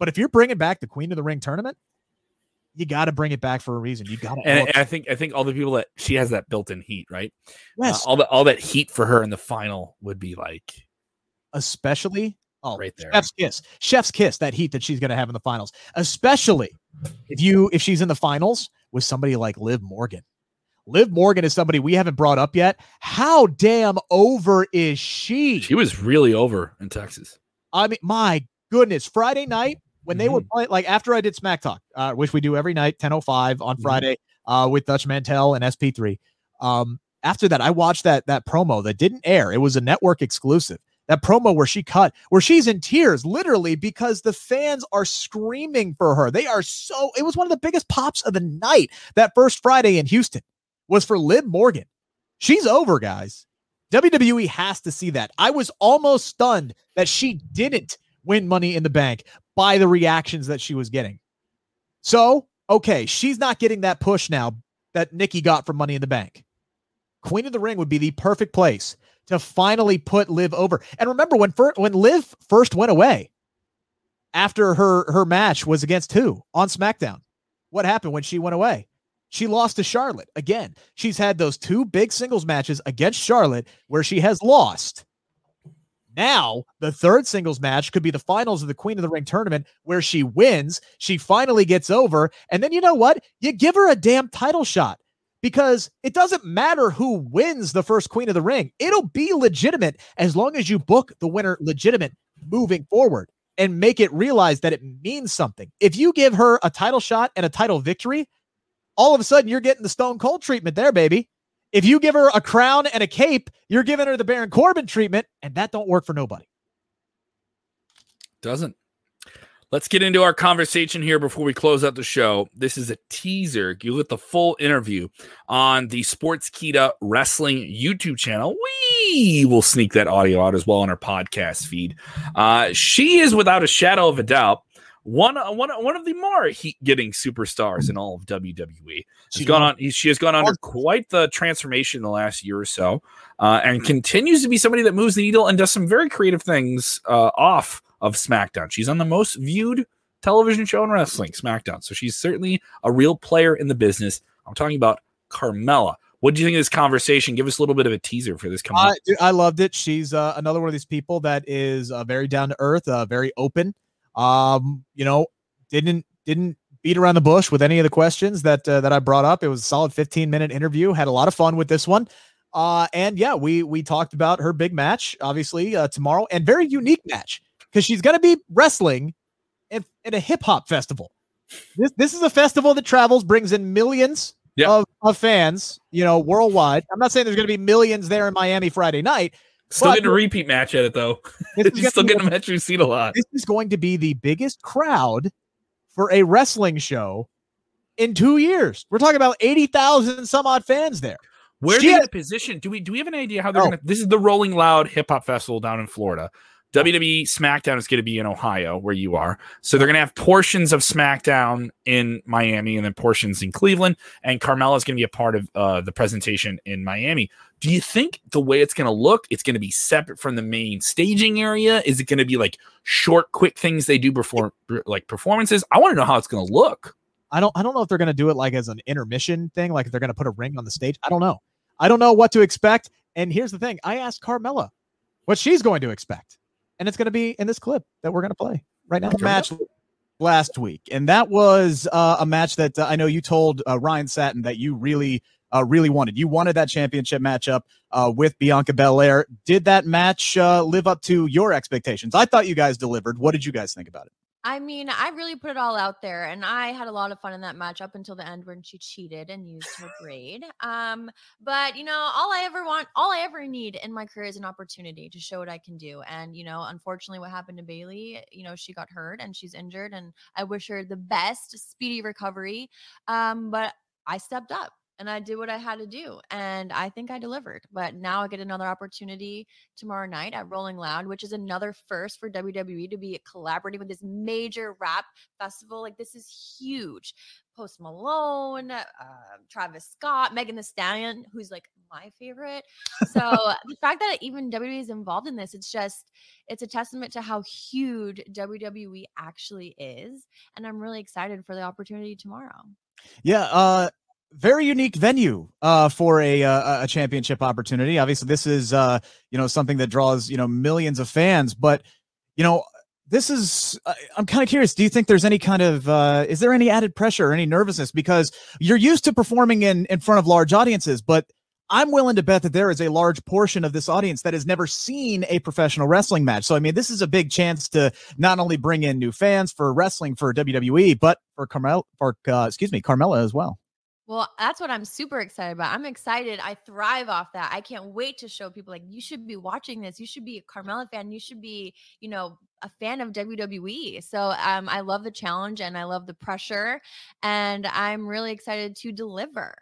But if you're bringing back the Queen of the Ring tournament, you got to bring it back for a reason. You got to. And I- I think I think all the people that she has that built-in heat, right? Uh, yes, all that all that heat for her in the final would be like especially oh, right there. Chef's kiss. Chef's kiss. That heat that she's going to have in the finals, especially if you if she's in the finals with somebody like Liv Morgan. Liv Morgan is somebody we haven't brought up yet. How damn over is she? She was really over in Texas. I mean, my goodness, Friday night when they Mm-hmm. were playing, like after I did Smack Talk, uh, which we do every night, 10.05 on Mhm. Friday, uh, with Dutch Mantell and SP3. Um, after that, I watched that that promo that didn't air. It was a network exclusive. That promo where she cut, where she's in tears, literally, because the fans are screaming for her. They are so. It was one of the biggest pops of the night. That first Friday in Houston was for Liv Morgan. She's over, guys. WWE has to see that. I was almost stunned that she didn't win Money in the Bank by the reactions that she was getting. So, okay, she's not getting that push now that Nikki got from Money in the Bank. Queen of the Ring would be the perfect place to finally put Liv over. And remember when fir- when Liv first went away after her her match was against who on SmackDown? What happened when she went away? She lost to Charlotte. Again, she's had those two big singles matches against Charlotte where she has lost. Now, the third singles match could be the finals of the Queen of the Ring tournament where she wins. She finally gets over. And then you know what? You give her a damn title shot because it doesn't matter who wins the first Queen of the Ring. It'll be legitimate as long as you book the winner legitimate moving forward and make it realize that it means something. If you give her a title shot and a title victory, all of a sudden you're getting the Stone Cold treatment there, baby. If you give her a crown and a cape, you're giving her the Baron Corbin treatment, and that don't work for nobody. Doesn't. Let's get into our conversation here before we close out the show. This is a teaser. You get the full interview on the Sportskeeda Wrestling YouTube channel. We will sneak that audio out as well on our podcast feed. Uh, she is without a shadow of a doubt one one one of the more heat getting superstars in all of WWE. She's gone on. She has gone under quite the transformation in the last year or so, uh, and continues to be somebody that moves the needle and does some very creative things uh, off of SmackDown. She's on the most viewed television show in wrestling, SmackDown. So she's certainly a real player in the business. I'm talking about Carmella. What do you think of this conversation? Give us a little bit of a teaser for this coming. I, dude, I loved it. She's uh, another one of these people that is uh, very down to earth, uh, very open. Um, you know, didn't didn't beat around the bush with any of the questions that uh, that I brought up. It was a solid 15 minute interview. Had a lot of fun with this one. Uh, and yeah, we we talked about her big match, obviously uh, tomorrow, and very unique match because she's going to be wrestling at, at a hip hop festival. This this is a festival that travels, brings in millions Yeah. of, of fans, you know, worldwide. I'm not saying there's going to be millions there in Miami Friday night. Still but- getting a repeat match at it though. She's still getting a match we've seen a lot. this is going to be the biggest crowd for a wrestling show in two years. We're talking about 80,000 some odd fans there. Where She they position? Do we do we have an idea how they're No. gonna? This is the Rolling Loud Hip Hop Festival down in Florida. WWE SmackDown is going to be in Ohio, where you are. So they're going to have portions of SmackDown in Miami and then portions in Cleveland. And Carmella is going to be a part of uh, the presentation in Miami. Do you think the way it's going to look, it's going to be separate from the main staging area? Is it going to be like short, quick things they do before like performances? I want to know how it's going to look. I don't I don't know if they're going to do it like as an intermission thing, like if they're going to put a ring on the stage. I don't know. I don't know what to expect. And here's the thing. I asked Carmella what she's going to expect. And it's going to be in this clip that we're going to play right now. Okay. Match last week. And that was uh, a match that uh, I know you told uh, Ryan Satin that you really uh, really wanted. You wanted that championship matchup uh, with Bianca Belair. Did that match uh, live up to your expectations? I thought you guys delivered. What did you guys think about it? I mean, I really put it all out there, and I had a lot of fun in that match up until the end when she cheated and used her braid. Um, but you know, all I ever want, all I ever need in my career is an opportunity to show what I can do. And you know, unfortunately, what happened to Bayley, you know, she got hurt and she's injured, and I wish her the best, speedy recovery. Um, but I stepped up and I did what I had to do, and I think I delivered. But now I get another opportunity tomorrow night at Rolling Loud, which is another first for WWE to be collaborating with this major rap festival. Like this is huge. Post Malone, uh, Travis Scott, Megan Thee Stallion, who's like my favorite. So the fact that even WWE is involved in this, it's just it's a testament to how huge WWE actually is, and I'm really excited for the opportunity tomorrow. Yeah, uh, very unique venue uh, for a uh, a championship opportunity. Obviously, this is uh, you know something that draws you know millions of fans, but you know this is i'm kind of curious do you think there's any kind of uh, is there any added pressure or any nervousness? Because you're used to performing in in front of large audiences but i'm willing to bet that there is a large portion of this audience that has never seen a professional wrestling match. So i mean this is a big chance to not only bring in new fans for wrestling for wwe but for carmel for uh, excuse me carmella as well well, that's what I'm super excited about. I'm excited. I thrive off that. I can't wait to show people like you should be watching this. You should be a Carmella fan. You should be, you know, a fan of WWE. So um, I love the challenge and I love the pressure, and I'm really excited to deliver.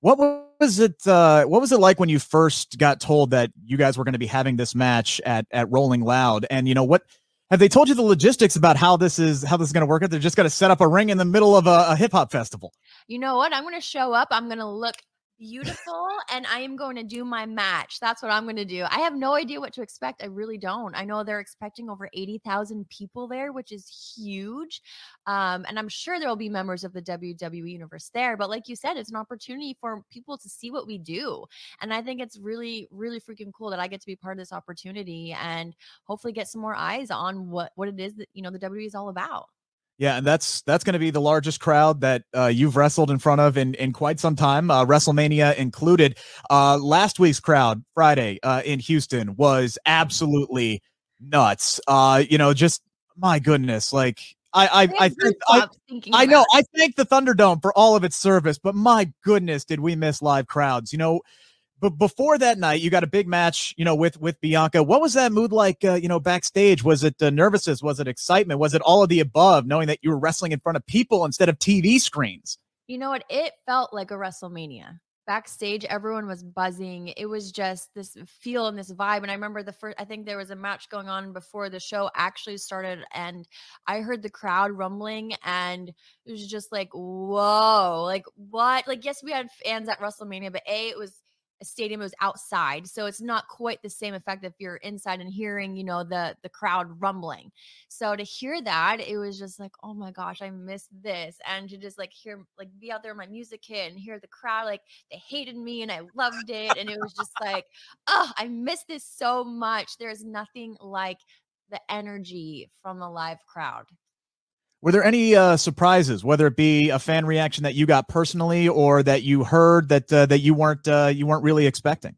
What was it? Uh, what was it like when you first got told that you guys were going to be having this match at at Rolling Loud? And you know what? Have they told you the logistics about how this is how this is going to work? They're just going to set up a ring in the middle of a, a hip hop festival. You know what? I'm going to show up. I'm going to look beautiful and I am going to do my match. That's what I'm going to do. I have no idea what to expect. I really don't. I know they're expecting over 80,000 people there, which is huge. Um, and I'm sure there will be members of the WWE universe there. But like you said, it's an opportunity for people to see what we do. And I think it's really, really freaking cool that I get to be part of this opportunity and hopefully get some more eyes on what, what it is that, you know, the WWE is all about. Yeah, and that's that's going to be the largest crowd that uh, you've wrestled in front of in in quite some time, uh, WrestleMania included. Uh, last week's crowd, Friday uh, in Houston, was absolutely nuts. Uh, you know, just my goodness, like I I I, think, I, I know I thank the Thunderdome for all of its service, but my goodness, did we miss live crowds? You know, but before that night, you got a big match, you know, with with Bianca. What was that mood like, uh, you know, backstage? Was it uh, nervousness? Was it excitement? Was it all of the above, knowing that you were wrestling in front of people instead of TV screens? You know what? It felt like a WrestleMania. Backstage, everyone was buzzing. It was just this feel and this vibe. And I remember the first, I think there was a match going on before the show actually started. And I heard the crowd rumbling, and it was just like, whoa, like what? Like, yes, we had fans at WrestleMania, but A, it was stadium was outside so it's not quite the same effect if you're inside and hearing you know the the crowd rumbling. So to hear that it was just like oh my gosh i miss this. And to just like hear like be out there my music hit and hear the crowd like they hated me and i loved it and it was just like oh i miss this so much. There's nothing like the energy from the live crowd were there any uh, surprises, whether it be a fan reaction that you got personally or that you heard that uh, that you weren't uh, you weren't really expecting?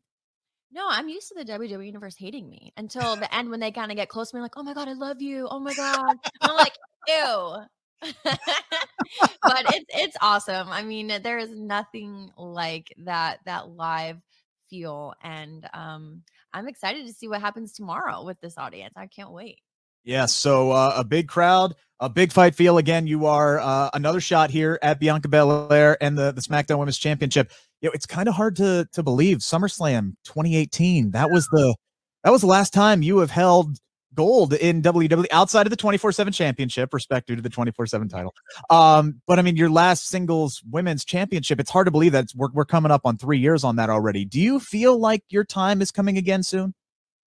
No, I'm used to the WWE universe hating me until the end when they kind of get close to me, like, "Oh my god, I love you! Oh my god!" I'm like, "Ew." but it's it's awesome. I mean, there is nothing like that that live feel, and um, I'm excited to see what happens tomorrow with this audience. I can't wait. Yes. So uh, a big crowd, a big fight feel. Again, you are uh, another shot here at Bianca Belair and the, the SmackDown Women's Championship. You know, it's kind of hard to to believe SummerSlam 2018. That was the that was the last time you have held gold in WWE outside of the 24/7 championship, respect due to the 24/7 title. Um, but I mean, your last singles women's championship, it's hard to believe that we're, we're coming up on three years on that already. Do you feel like your time is coming again soon?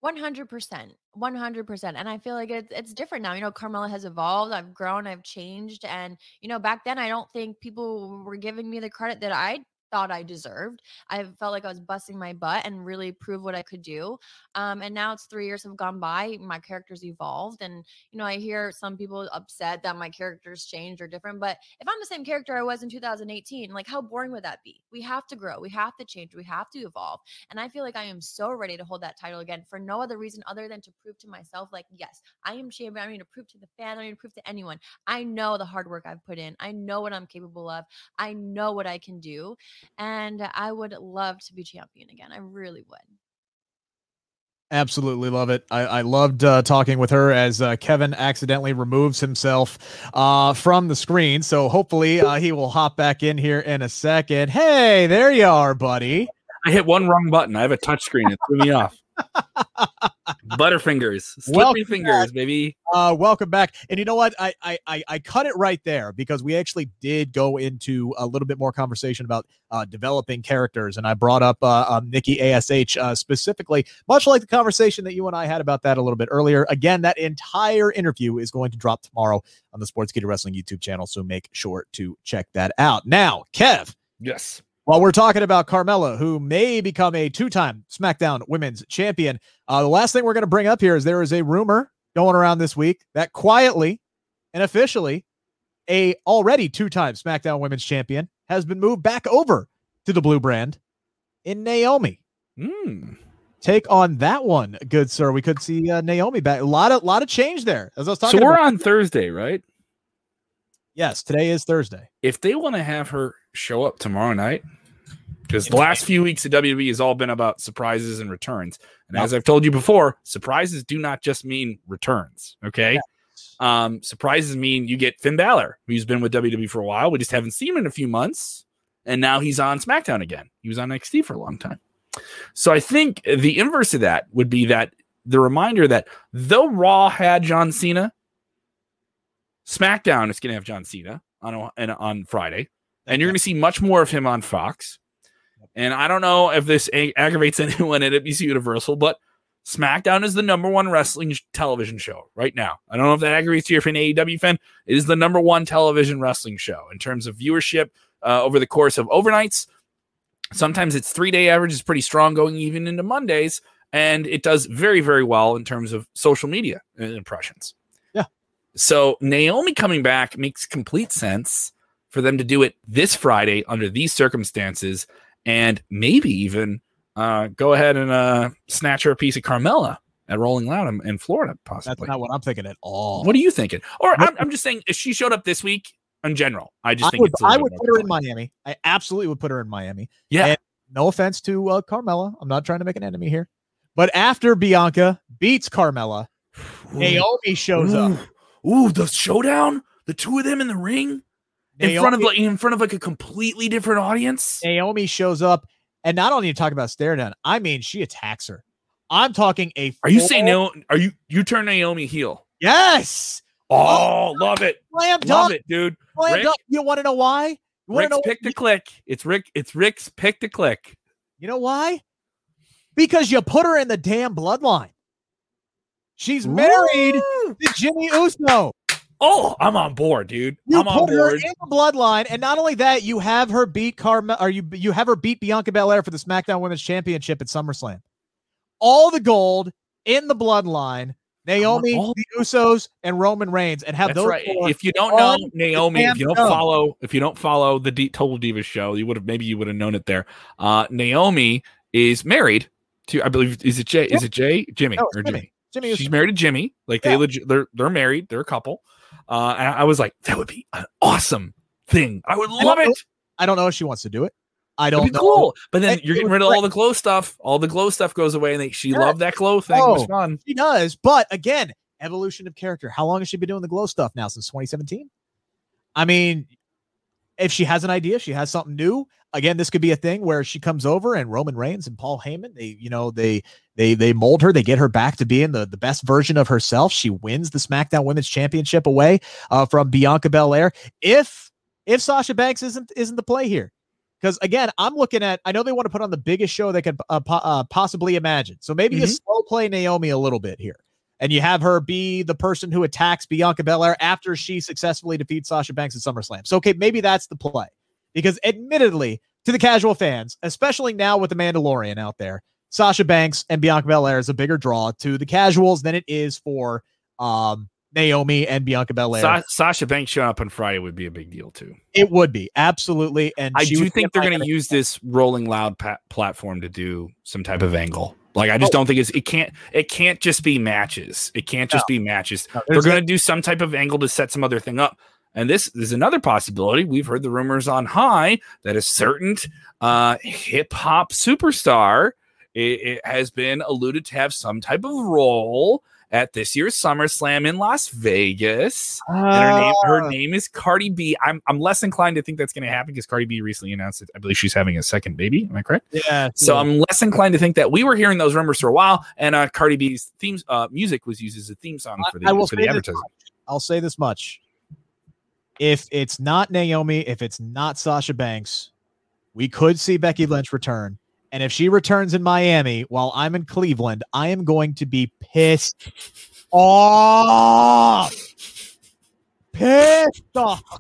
100%. 100%. And I feel like it's it's different now. You know, Carmella has evolved. I've grown, I've changed and you know, back then I don't think people were giving me the credit that I thought I deserved. I felt like I was busting my butt and really prove what I could do. Um, and now it's three years have gone by. My character's evolved, and you know I hear some people upset that my character's changed or different. But if I'm the same character I was in 2018, like how boring would that be? We have to grow. We have to change. We have to evolve. And I feel like I am so ready to hold that title again for no other reason other than to prove to myself, like yes, I am champion. I need to prove to the fan. I need to prove to anyone. I know the hard work I've put in. I know what I'm capable of. I know what I can do. And I would love to be champion again. I really would. Absolutely love it. I, I loved uh, talking with her as uh, Kevin accidentally removes himself uh, from the screen. So hopefully uh, he will hop back in here in a second. Hey, there you are, buddy. I hit one wrong button. I have a touch screen. It threw me off. Butterfingers, Welcome slippery fingers, baby. Uh, welcome back. And you know what? I, I I I cut it right there because we actually did go into a little bit more conversation about uh, developing characters, and I brought up uh, um, Nikki Ash uh, specifically, much like the conversation that you and I had about that a little bit earlier. Again, that entire interview is going to drop tomorrow on the Sports Sportskeeda Wrestling YouTube channel, so make sure to check that out. Now, Kev. Yes. While we're talking about Carmella, who may become a two time SmackDown Women's Champion, uh, the last thing we're going to bring up here is there is a rumor going around this week that quietly and officially a already two time SmackDown Women's Champion has been moved back over to the blue brand in Naomi. Mm. Take on that one, good sir. We could see uh, Naomi back. A lot of lot of change there. As I was talking So we're about. on Thursday, right? Yes, today is Thursday. If they want to have her show up tomorrow night, because the last few weeks of WWE has all been about surprises and returns. And as I've told you before, surprises do not just mean returns. Okay. Um, surprises mean you get Finn Balor, who's been with WWE for a while. We just haven't seen him in a few months. And now he's on SmackDown again. He was on NXT for a long time. So I think the inverse of that would be that the reminder that though Raw had John Cena, SmackDown is going to have John Cena on and on Friday, and you're going to see much more of him on Fox. And I don't know if this aggravates anyone at NBC Universal, but SmackDown is the number one wrestling sh- television show right now. I don't know if that aggravates you if you're an AEW fan. It is the number one television wrestling show in terms of viewership uh, over the course of overnights. Sometimes its three day average is pretty strong going even into Mondays, and it does very, very well in terms of social media impressions. So Naomi coming back makes complete sense for them to do it this Friday under these circumstances, and maybe even uh, go ahead and uh, snatch her a piece of Carmella at Rolling Loud in, in Florida, That's possibly. not what I'm thinking at all. What are you thinking? Or I'm, I'm just saying, if she showed up this week in general, I just I think would, it's a I would put her in. Miami. I absolutely would put her in Miami. Yeah. And no offense to uh, Carmella. I'm not trying to make an enemy here. But after Bianca beats Carmella, Naomi shows up. Ooh, the showdown, the two of them in the ring in front of Naomi- like in front of like a completely different audience. Naomi shows up, and not only to talk about stare down, I mean she attacks her. I'm talking a. Are you saying no? Are you you turn Naomi heel? Yes, oh, oh, love it, slam love dunk, it, dude. slam Rick? dunk. You want to know why? You want to Rick's know? pick to click. It's Rick. It's Rick's pick to click. You know why? Because you put her in the damn bloodline. She's married Woo! to Jimmy Uso. Oh, I'm on board, dude. You I'm on put her in the bloodline, and not only that, you have her beat Carmel, or you you have her beat Bianca Belair for the SmackDown Women's Championship at SummerSlam. All the gold in the bloodline. Naomi, all- the Usos, and Roman Reigns, and have That's those. right. If you don't know Naomi, if you don't show. follow, if you don't follow the D- Total Divas show, you would have maybe you would have known it there. Uh, Naomi is married to, I believe, is it Jay? Is it Jay? Jimmy No, or Jimmy. Jimmy? Jimmy. She's married to Jimmy. Like they Yeah. legit, they're they're married. They're a couple. Uh, and I was like, that would be an awesome thing. I would love know- it. I don't know if she wants to do it. I It'd don't be know. cool. But then And you're getting rid of great. all the glow stuff. All the glow stuff goes away, and they, she Yeah. loved that glow thing. It was Oh. fun. She does, but again, evolution of character. How long has she been doing the glow stuff now? Since 2017. I mean, if she has an idea, she has something new. Again, this could be a thing where she comes over and Roman Reigns and Paul Heyman, they, you know, they they they mold her, they get her back to being the, the best version of herself. She wins the SmackDown Women's Championship away uh, from Bianca Belair. If if Sasha Banks isn't isn't the play here, because again, I'm looking at. I know they want to put on the biggest show they could uh, po- uh, possibly imagine. So maybe you Mhm. slow play Naomi a little bit here, and you have her be the person who attacks Bianca Belair after she successfully defeats Sasha Banks at SummerSlam. So okay, maybe that's the play, because admittedly, to the casual fans, especially now with the Mandalorian out there, Sasha Banks and Bianca Belair is a bigger draw to the casuals than it is for um, Naomi and Bianca Belair. Sa- Sasha Banks showing up on Friday would be a big deal too. it would be absolutely, and I do think they're going to use this Rolling Loud pa- platform to do some type of angle. Like I just Oh. don't think it's it can't it can't just be matches. It can't just be matches. No, They're going to do some type of angle to set some other thing up. And this is another possibility. We've heard the rumors on high that a certain uh, hip hop superstar it, it has been alluded to have some type of role at this year's SummerSlam in Las Vegas. And her name, her Ah. name is Cardi B. I'm I'm less inclined to think that's going to happen because Cardi B recently announced that I believe she's having a second baby. Am I correct? Yeah. So yeah. I'm less inclined to think that we were hearing those rumors for a while, and uh, Cardi B's themes uh, music was used as a theme song for the, I will for the advertising. I'll say this much. If it's not Naomi, if it's not Sasha Banks, we could see Becky mm-hmm. Lynch return. And if she returns in Miami while I'm in Cleveland, I am going to be pissed off. Pissed off.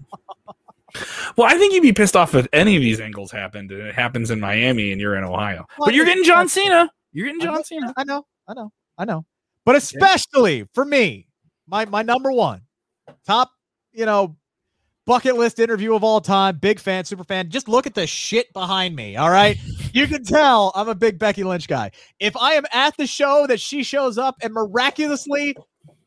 Well, I think you'd be pissed off if any of these angles happened, and it happens in Miami, and you're in Ohio. But you're getting John Cena. You're getting John Cena. I know, I know, I know. But especially for me, my my number one top, you know, bucket list interview of all time. Big fan, super fan. Just look at the shit behind me. All right. you can tell I'm a big Becky Lynch guy. If I am at the show that she shows up and miraculously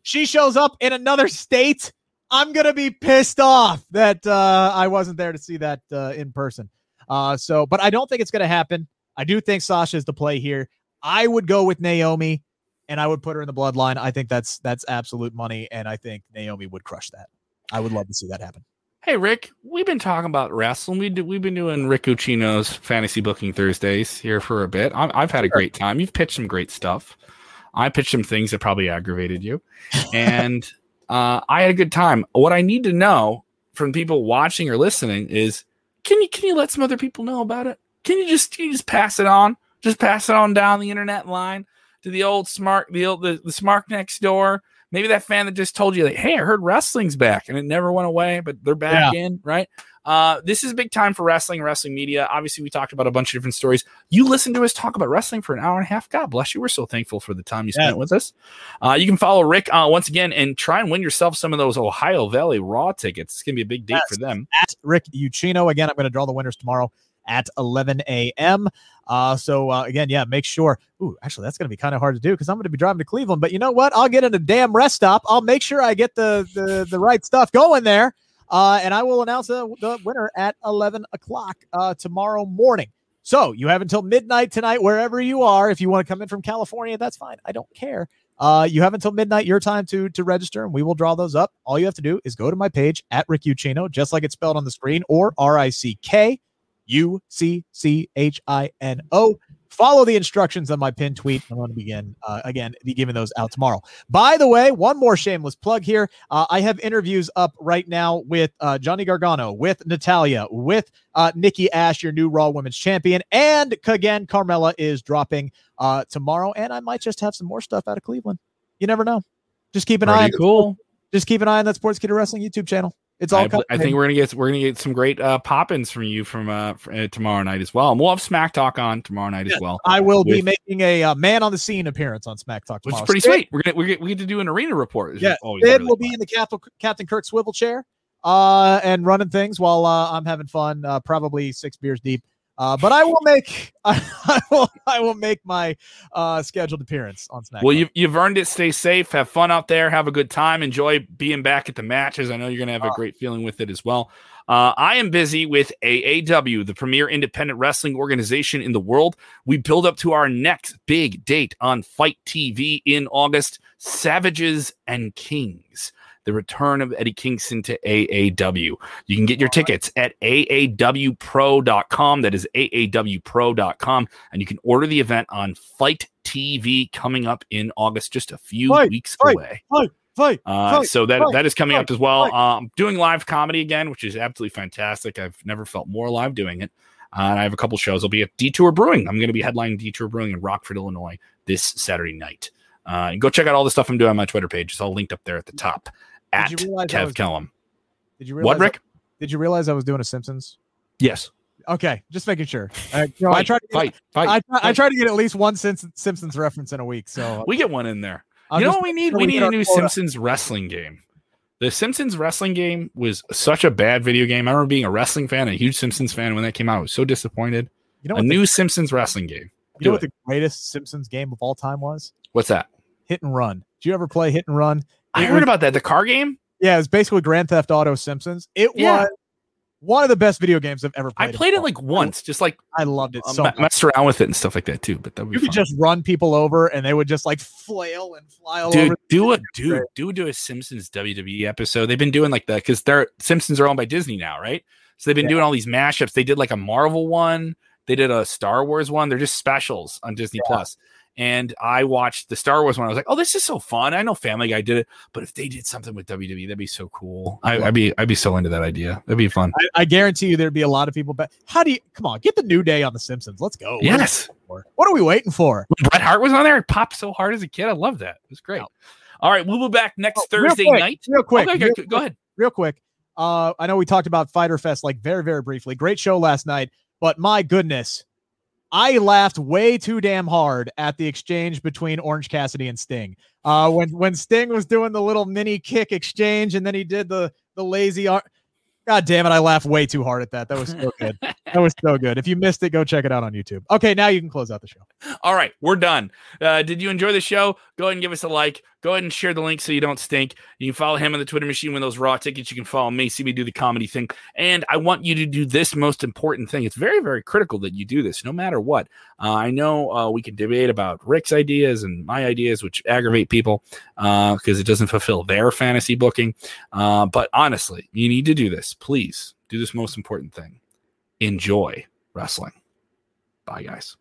she shows up in another state, I'm gonna be pissed off that uh, I wasn't there to see that uh, in person. Uh, so, but I don't think it's gonna happen. I do think Sasha is the play here. I would go with Naomi, and I would put her in the bloodline. I think that's that's absolute money, and I think Naomi would crush that. I would love to see that happen. Hey, Rick, we've been talking about wrestling. We do, we've been doing Rick Ucchino's Fantasy Booking Thursdays here for a bit. I'm, I've had a great time. You've pitched some great stuff. I pitched some things that probably aggravated you, and uh, I had a good time. What I need to know from people watching or listening is, can you can you let some other people know about it? Can you just can you just pass it on? Just pass it on down the internet line to the old smart the old the, the smart next door. Maybe that fan that just told you like, hey, I heard wrestling's back and it never went away, but they're back in, right? Uh, this is a big time for wrestling, wrestling media. Obviously, we talked about a bunch of different stories. You listened to us talk about wrestling for an hour and a half. God bless you. We're so thankful for the time you spent Yeah. with us. Uh, you can follow Rick uh, once again and try and win yourself some of those Ohio Valley Raw tickets. It's gonna be a big date Yes. for them. At Rick Ucchino again. I'm going to draw the winners tomorrow at 11 a.m. Uh, so uh, again, yeah, make sure. Ooh, actually, that's going to be kind of hard to do because I'm going to be driving to Cleveland. But you know what? I'll get in a damn rest stop. I'll make sure I get the the, the right stuff going there, uh, and I will announce the, the winner at 11 o'clock uh, tomorrow morning. So you have until midnight tonight, wherever you are. If you want to come in from California, that's fine. I don't care. Uh, you have until midnight your time to to register, and we will draw those up. All you have to do is go to my page at Rick Ucchino, just like it's spelled on the screen, or R I C K U C C H I N O. Follow the instructions on my pin tweet. I'm going to begin uh, again, be giving those out tomorrow. By the way, one more shameless plug here. Uh, I have interviews up right now with uh, Johnny Gargano, with Natalya, with uh, Nikki Ash, your new Raw Women's Champion, and again, Carmella is dropping uh, tomorrow, and I might just have some more stuff out of Cleveland. You never know. Just keep an eye. On cool. just keep an eye on that Sportskeeda Wrestling YouTube channel. It's all. I, coming. I think we're gonna get we're gonna get some great uh, pop-ins from you from uh, uh, tomorrow night as well. And we'll have Smack Talk on tomorrow night as well, I will be making a uh, man on the scene appearance on Smack Talk which is pretty Sid- sweet. We're gonna we get we get to do an arena report. Yeah, Sid really will fun. be in the Captain Captain Kirk swivel chair, uh, and running things while uh, I'm having fun, uh, probably six beers deep. Uh, but I will make I, will I will make my uh, scheduled appearance on Smack. Well, you've, you've earned it. Stay safe. Have fun out there. Have a good time. Enjoy being back at the matches. I know you're going to have a great feeling with it as well. Uh, I am busy with AAW, the premier independent wrestling organization in the world. We build up to our next big date on FITE TV in August Savages and Kings. The return of Eddie Kingston to AAW. You can get your tickets at aawpro.com. That is aawpro.com. And you can order the event on FITE TV coming up in August, just a few Fight, weeks fight, away. Fight, Uh, fight, so that that is coming up as well. Um, doing live comedy again, which is absolutely fantastic. I've never felt more alive doing it. Uh, and I have a couple shows. I'll be at Detour Brewing. I'm going to be headlining Detour Brewing in Rockford, Illinois this Saturday night. Uh, and go check out all the stuff I'm doing on my Twitter page. It's all linked up there at the top at Did you realize I Kev Kellam. Did you realize What, Rick? Did you realize I was doing a Simpsons? Yes. Okay, just making sure. Uh, you know, I Fight, try to get, fight, fight. I, try, I try to get at least one Simpsons, reference in a week. So we get one in there. I'm you know what we need? We need a new. Simpsons wrestling game. The Simpsons wrestling game was such a bad video game. I remember being a wrestling fan, a huge Simpsons fan when that came out. I was so disappointed. You know a what? the, new Simpsons wrestling game. you know do what the greatest Simpsons game of all time was? What's that? Hit and Run. Did you ever play Hit and Run? I heard was- about that. The car game. Yeah, it's basically Grand Theft Auto Simpsons. It Yeah. was one of the best video games I've ever played. I played. it like once, just like I loved it uh, so much. messed around with it and stuff like that too. But that You could just run people over and they would just like flail and fly all dude over. do a dude do do a simpsons wwe episode they've been doing like that because they're simpsons are owned by disney now right so they've been doing all these mashups they did like a marvel one they did a star wars one they're just specials on disney plus and i watched the star wars one i was like oh this is so fun i know family guy did it but if they did something with wwe that'd be so cool I, i'd be i'd be so into that idea that'd be fun I, I guarantee you there'd be a lot of people. But how do you come on? Get the new day on The Simpsons. Let's go. What are we yes? What are we waiting for? when bret hart was on there it popped so hard as a kid i love that it was great all right we'll be back next Oh, real thursday quick, night Real quick. okay, real go ahead real quick. Uh, I know we talked about Fyter Fest like very, very briefly. Great show last night, but my goodness, I laughed way too damn hard at the exchange between Orange Cassidy and Sting. Uh, when when Sting was doing the little mini kick exchange, and then he did the the lazy ar- God damn it! I laughed way too hard at that. That was so good. that was so good. If you missed it, go check it out on YouTube. Okay, now you can close out the show. All right, we're done. Uh, did you enjoy the show? Go ahead and give us a like. Go ahead and share the link so you don't stink. You can follow him on the Twitter machine with those raw tickets. You can follow me, see me do the comedy thing. And I want you to do this most important thing. It's very, very critical that you do this no matter what. Uh, I know uh, we can debate about Rick's ideas and my ideas, which aggravate people because it doesn't fulfill their fantasy booking. Uh, but honestly, you need to do this. Please do this most important thing enjoy wrestling. Bye, guys.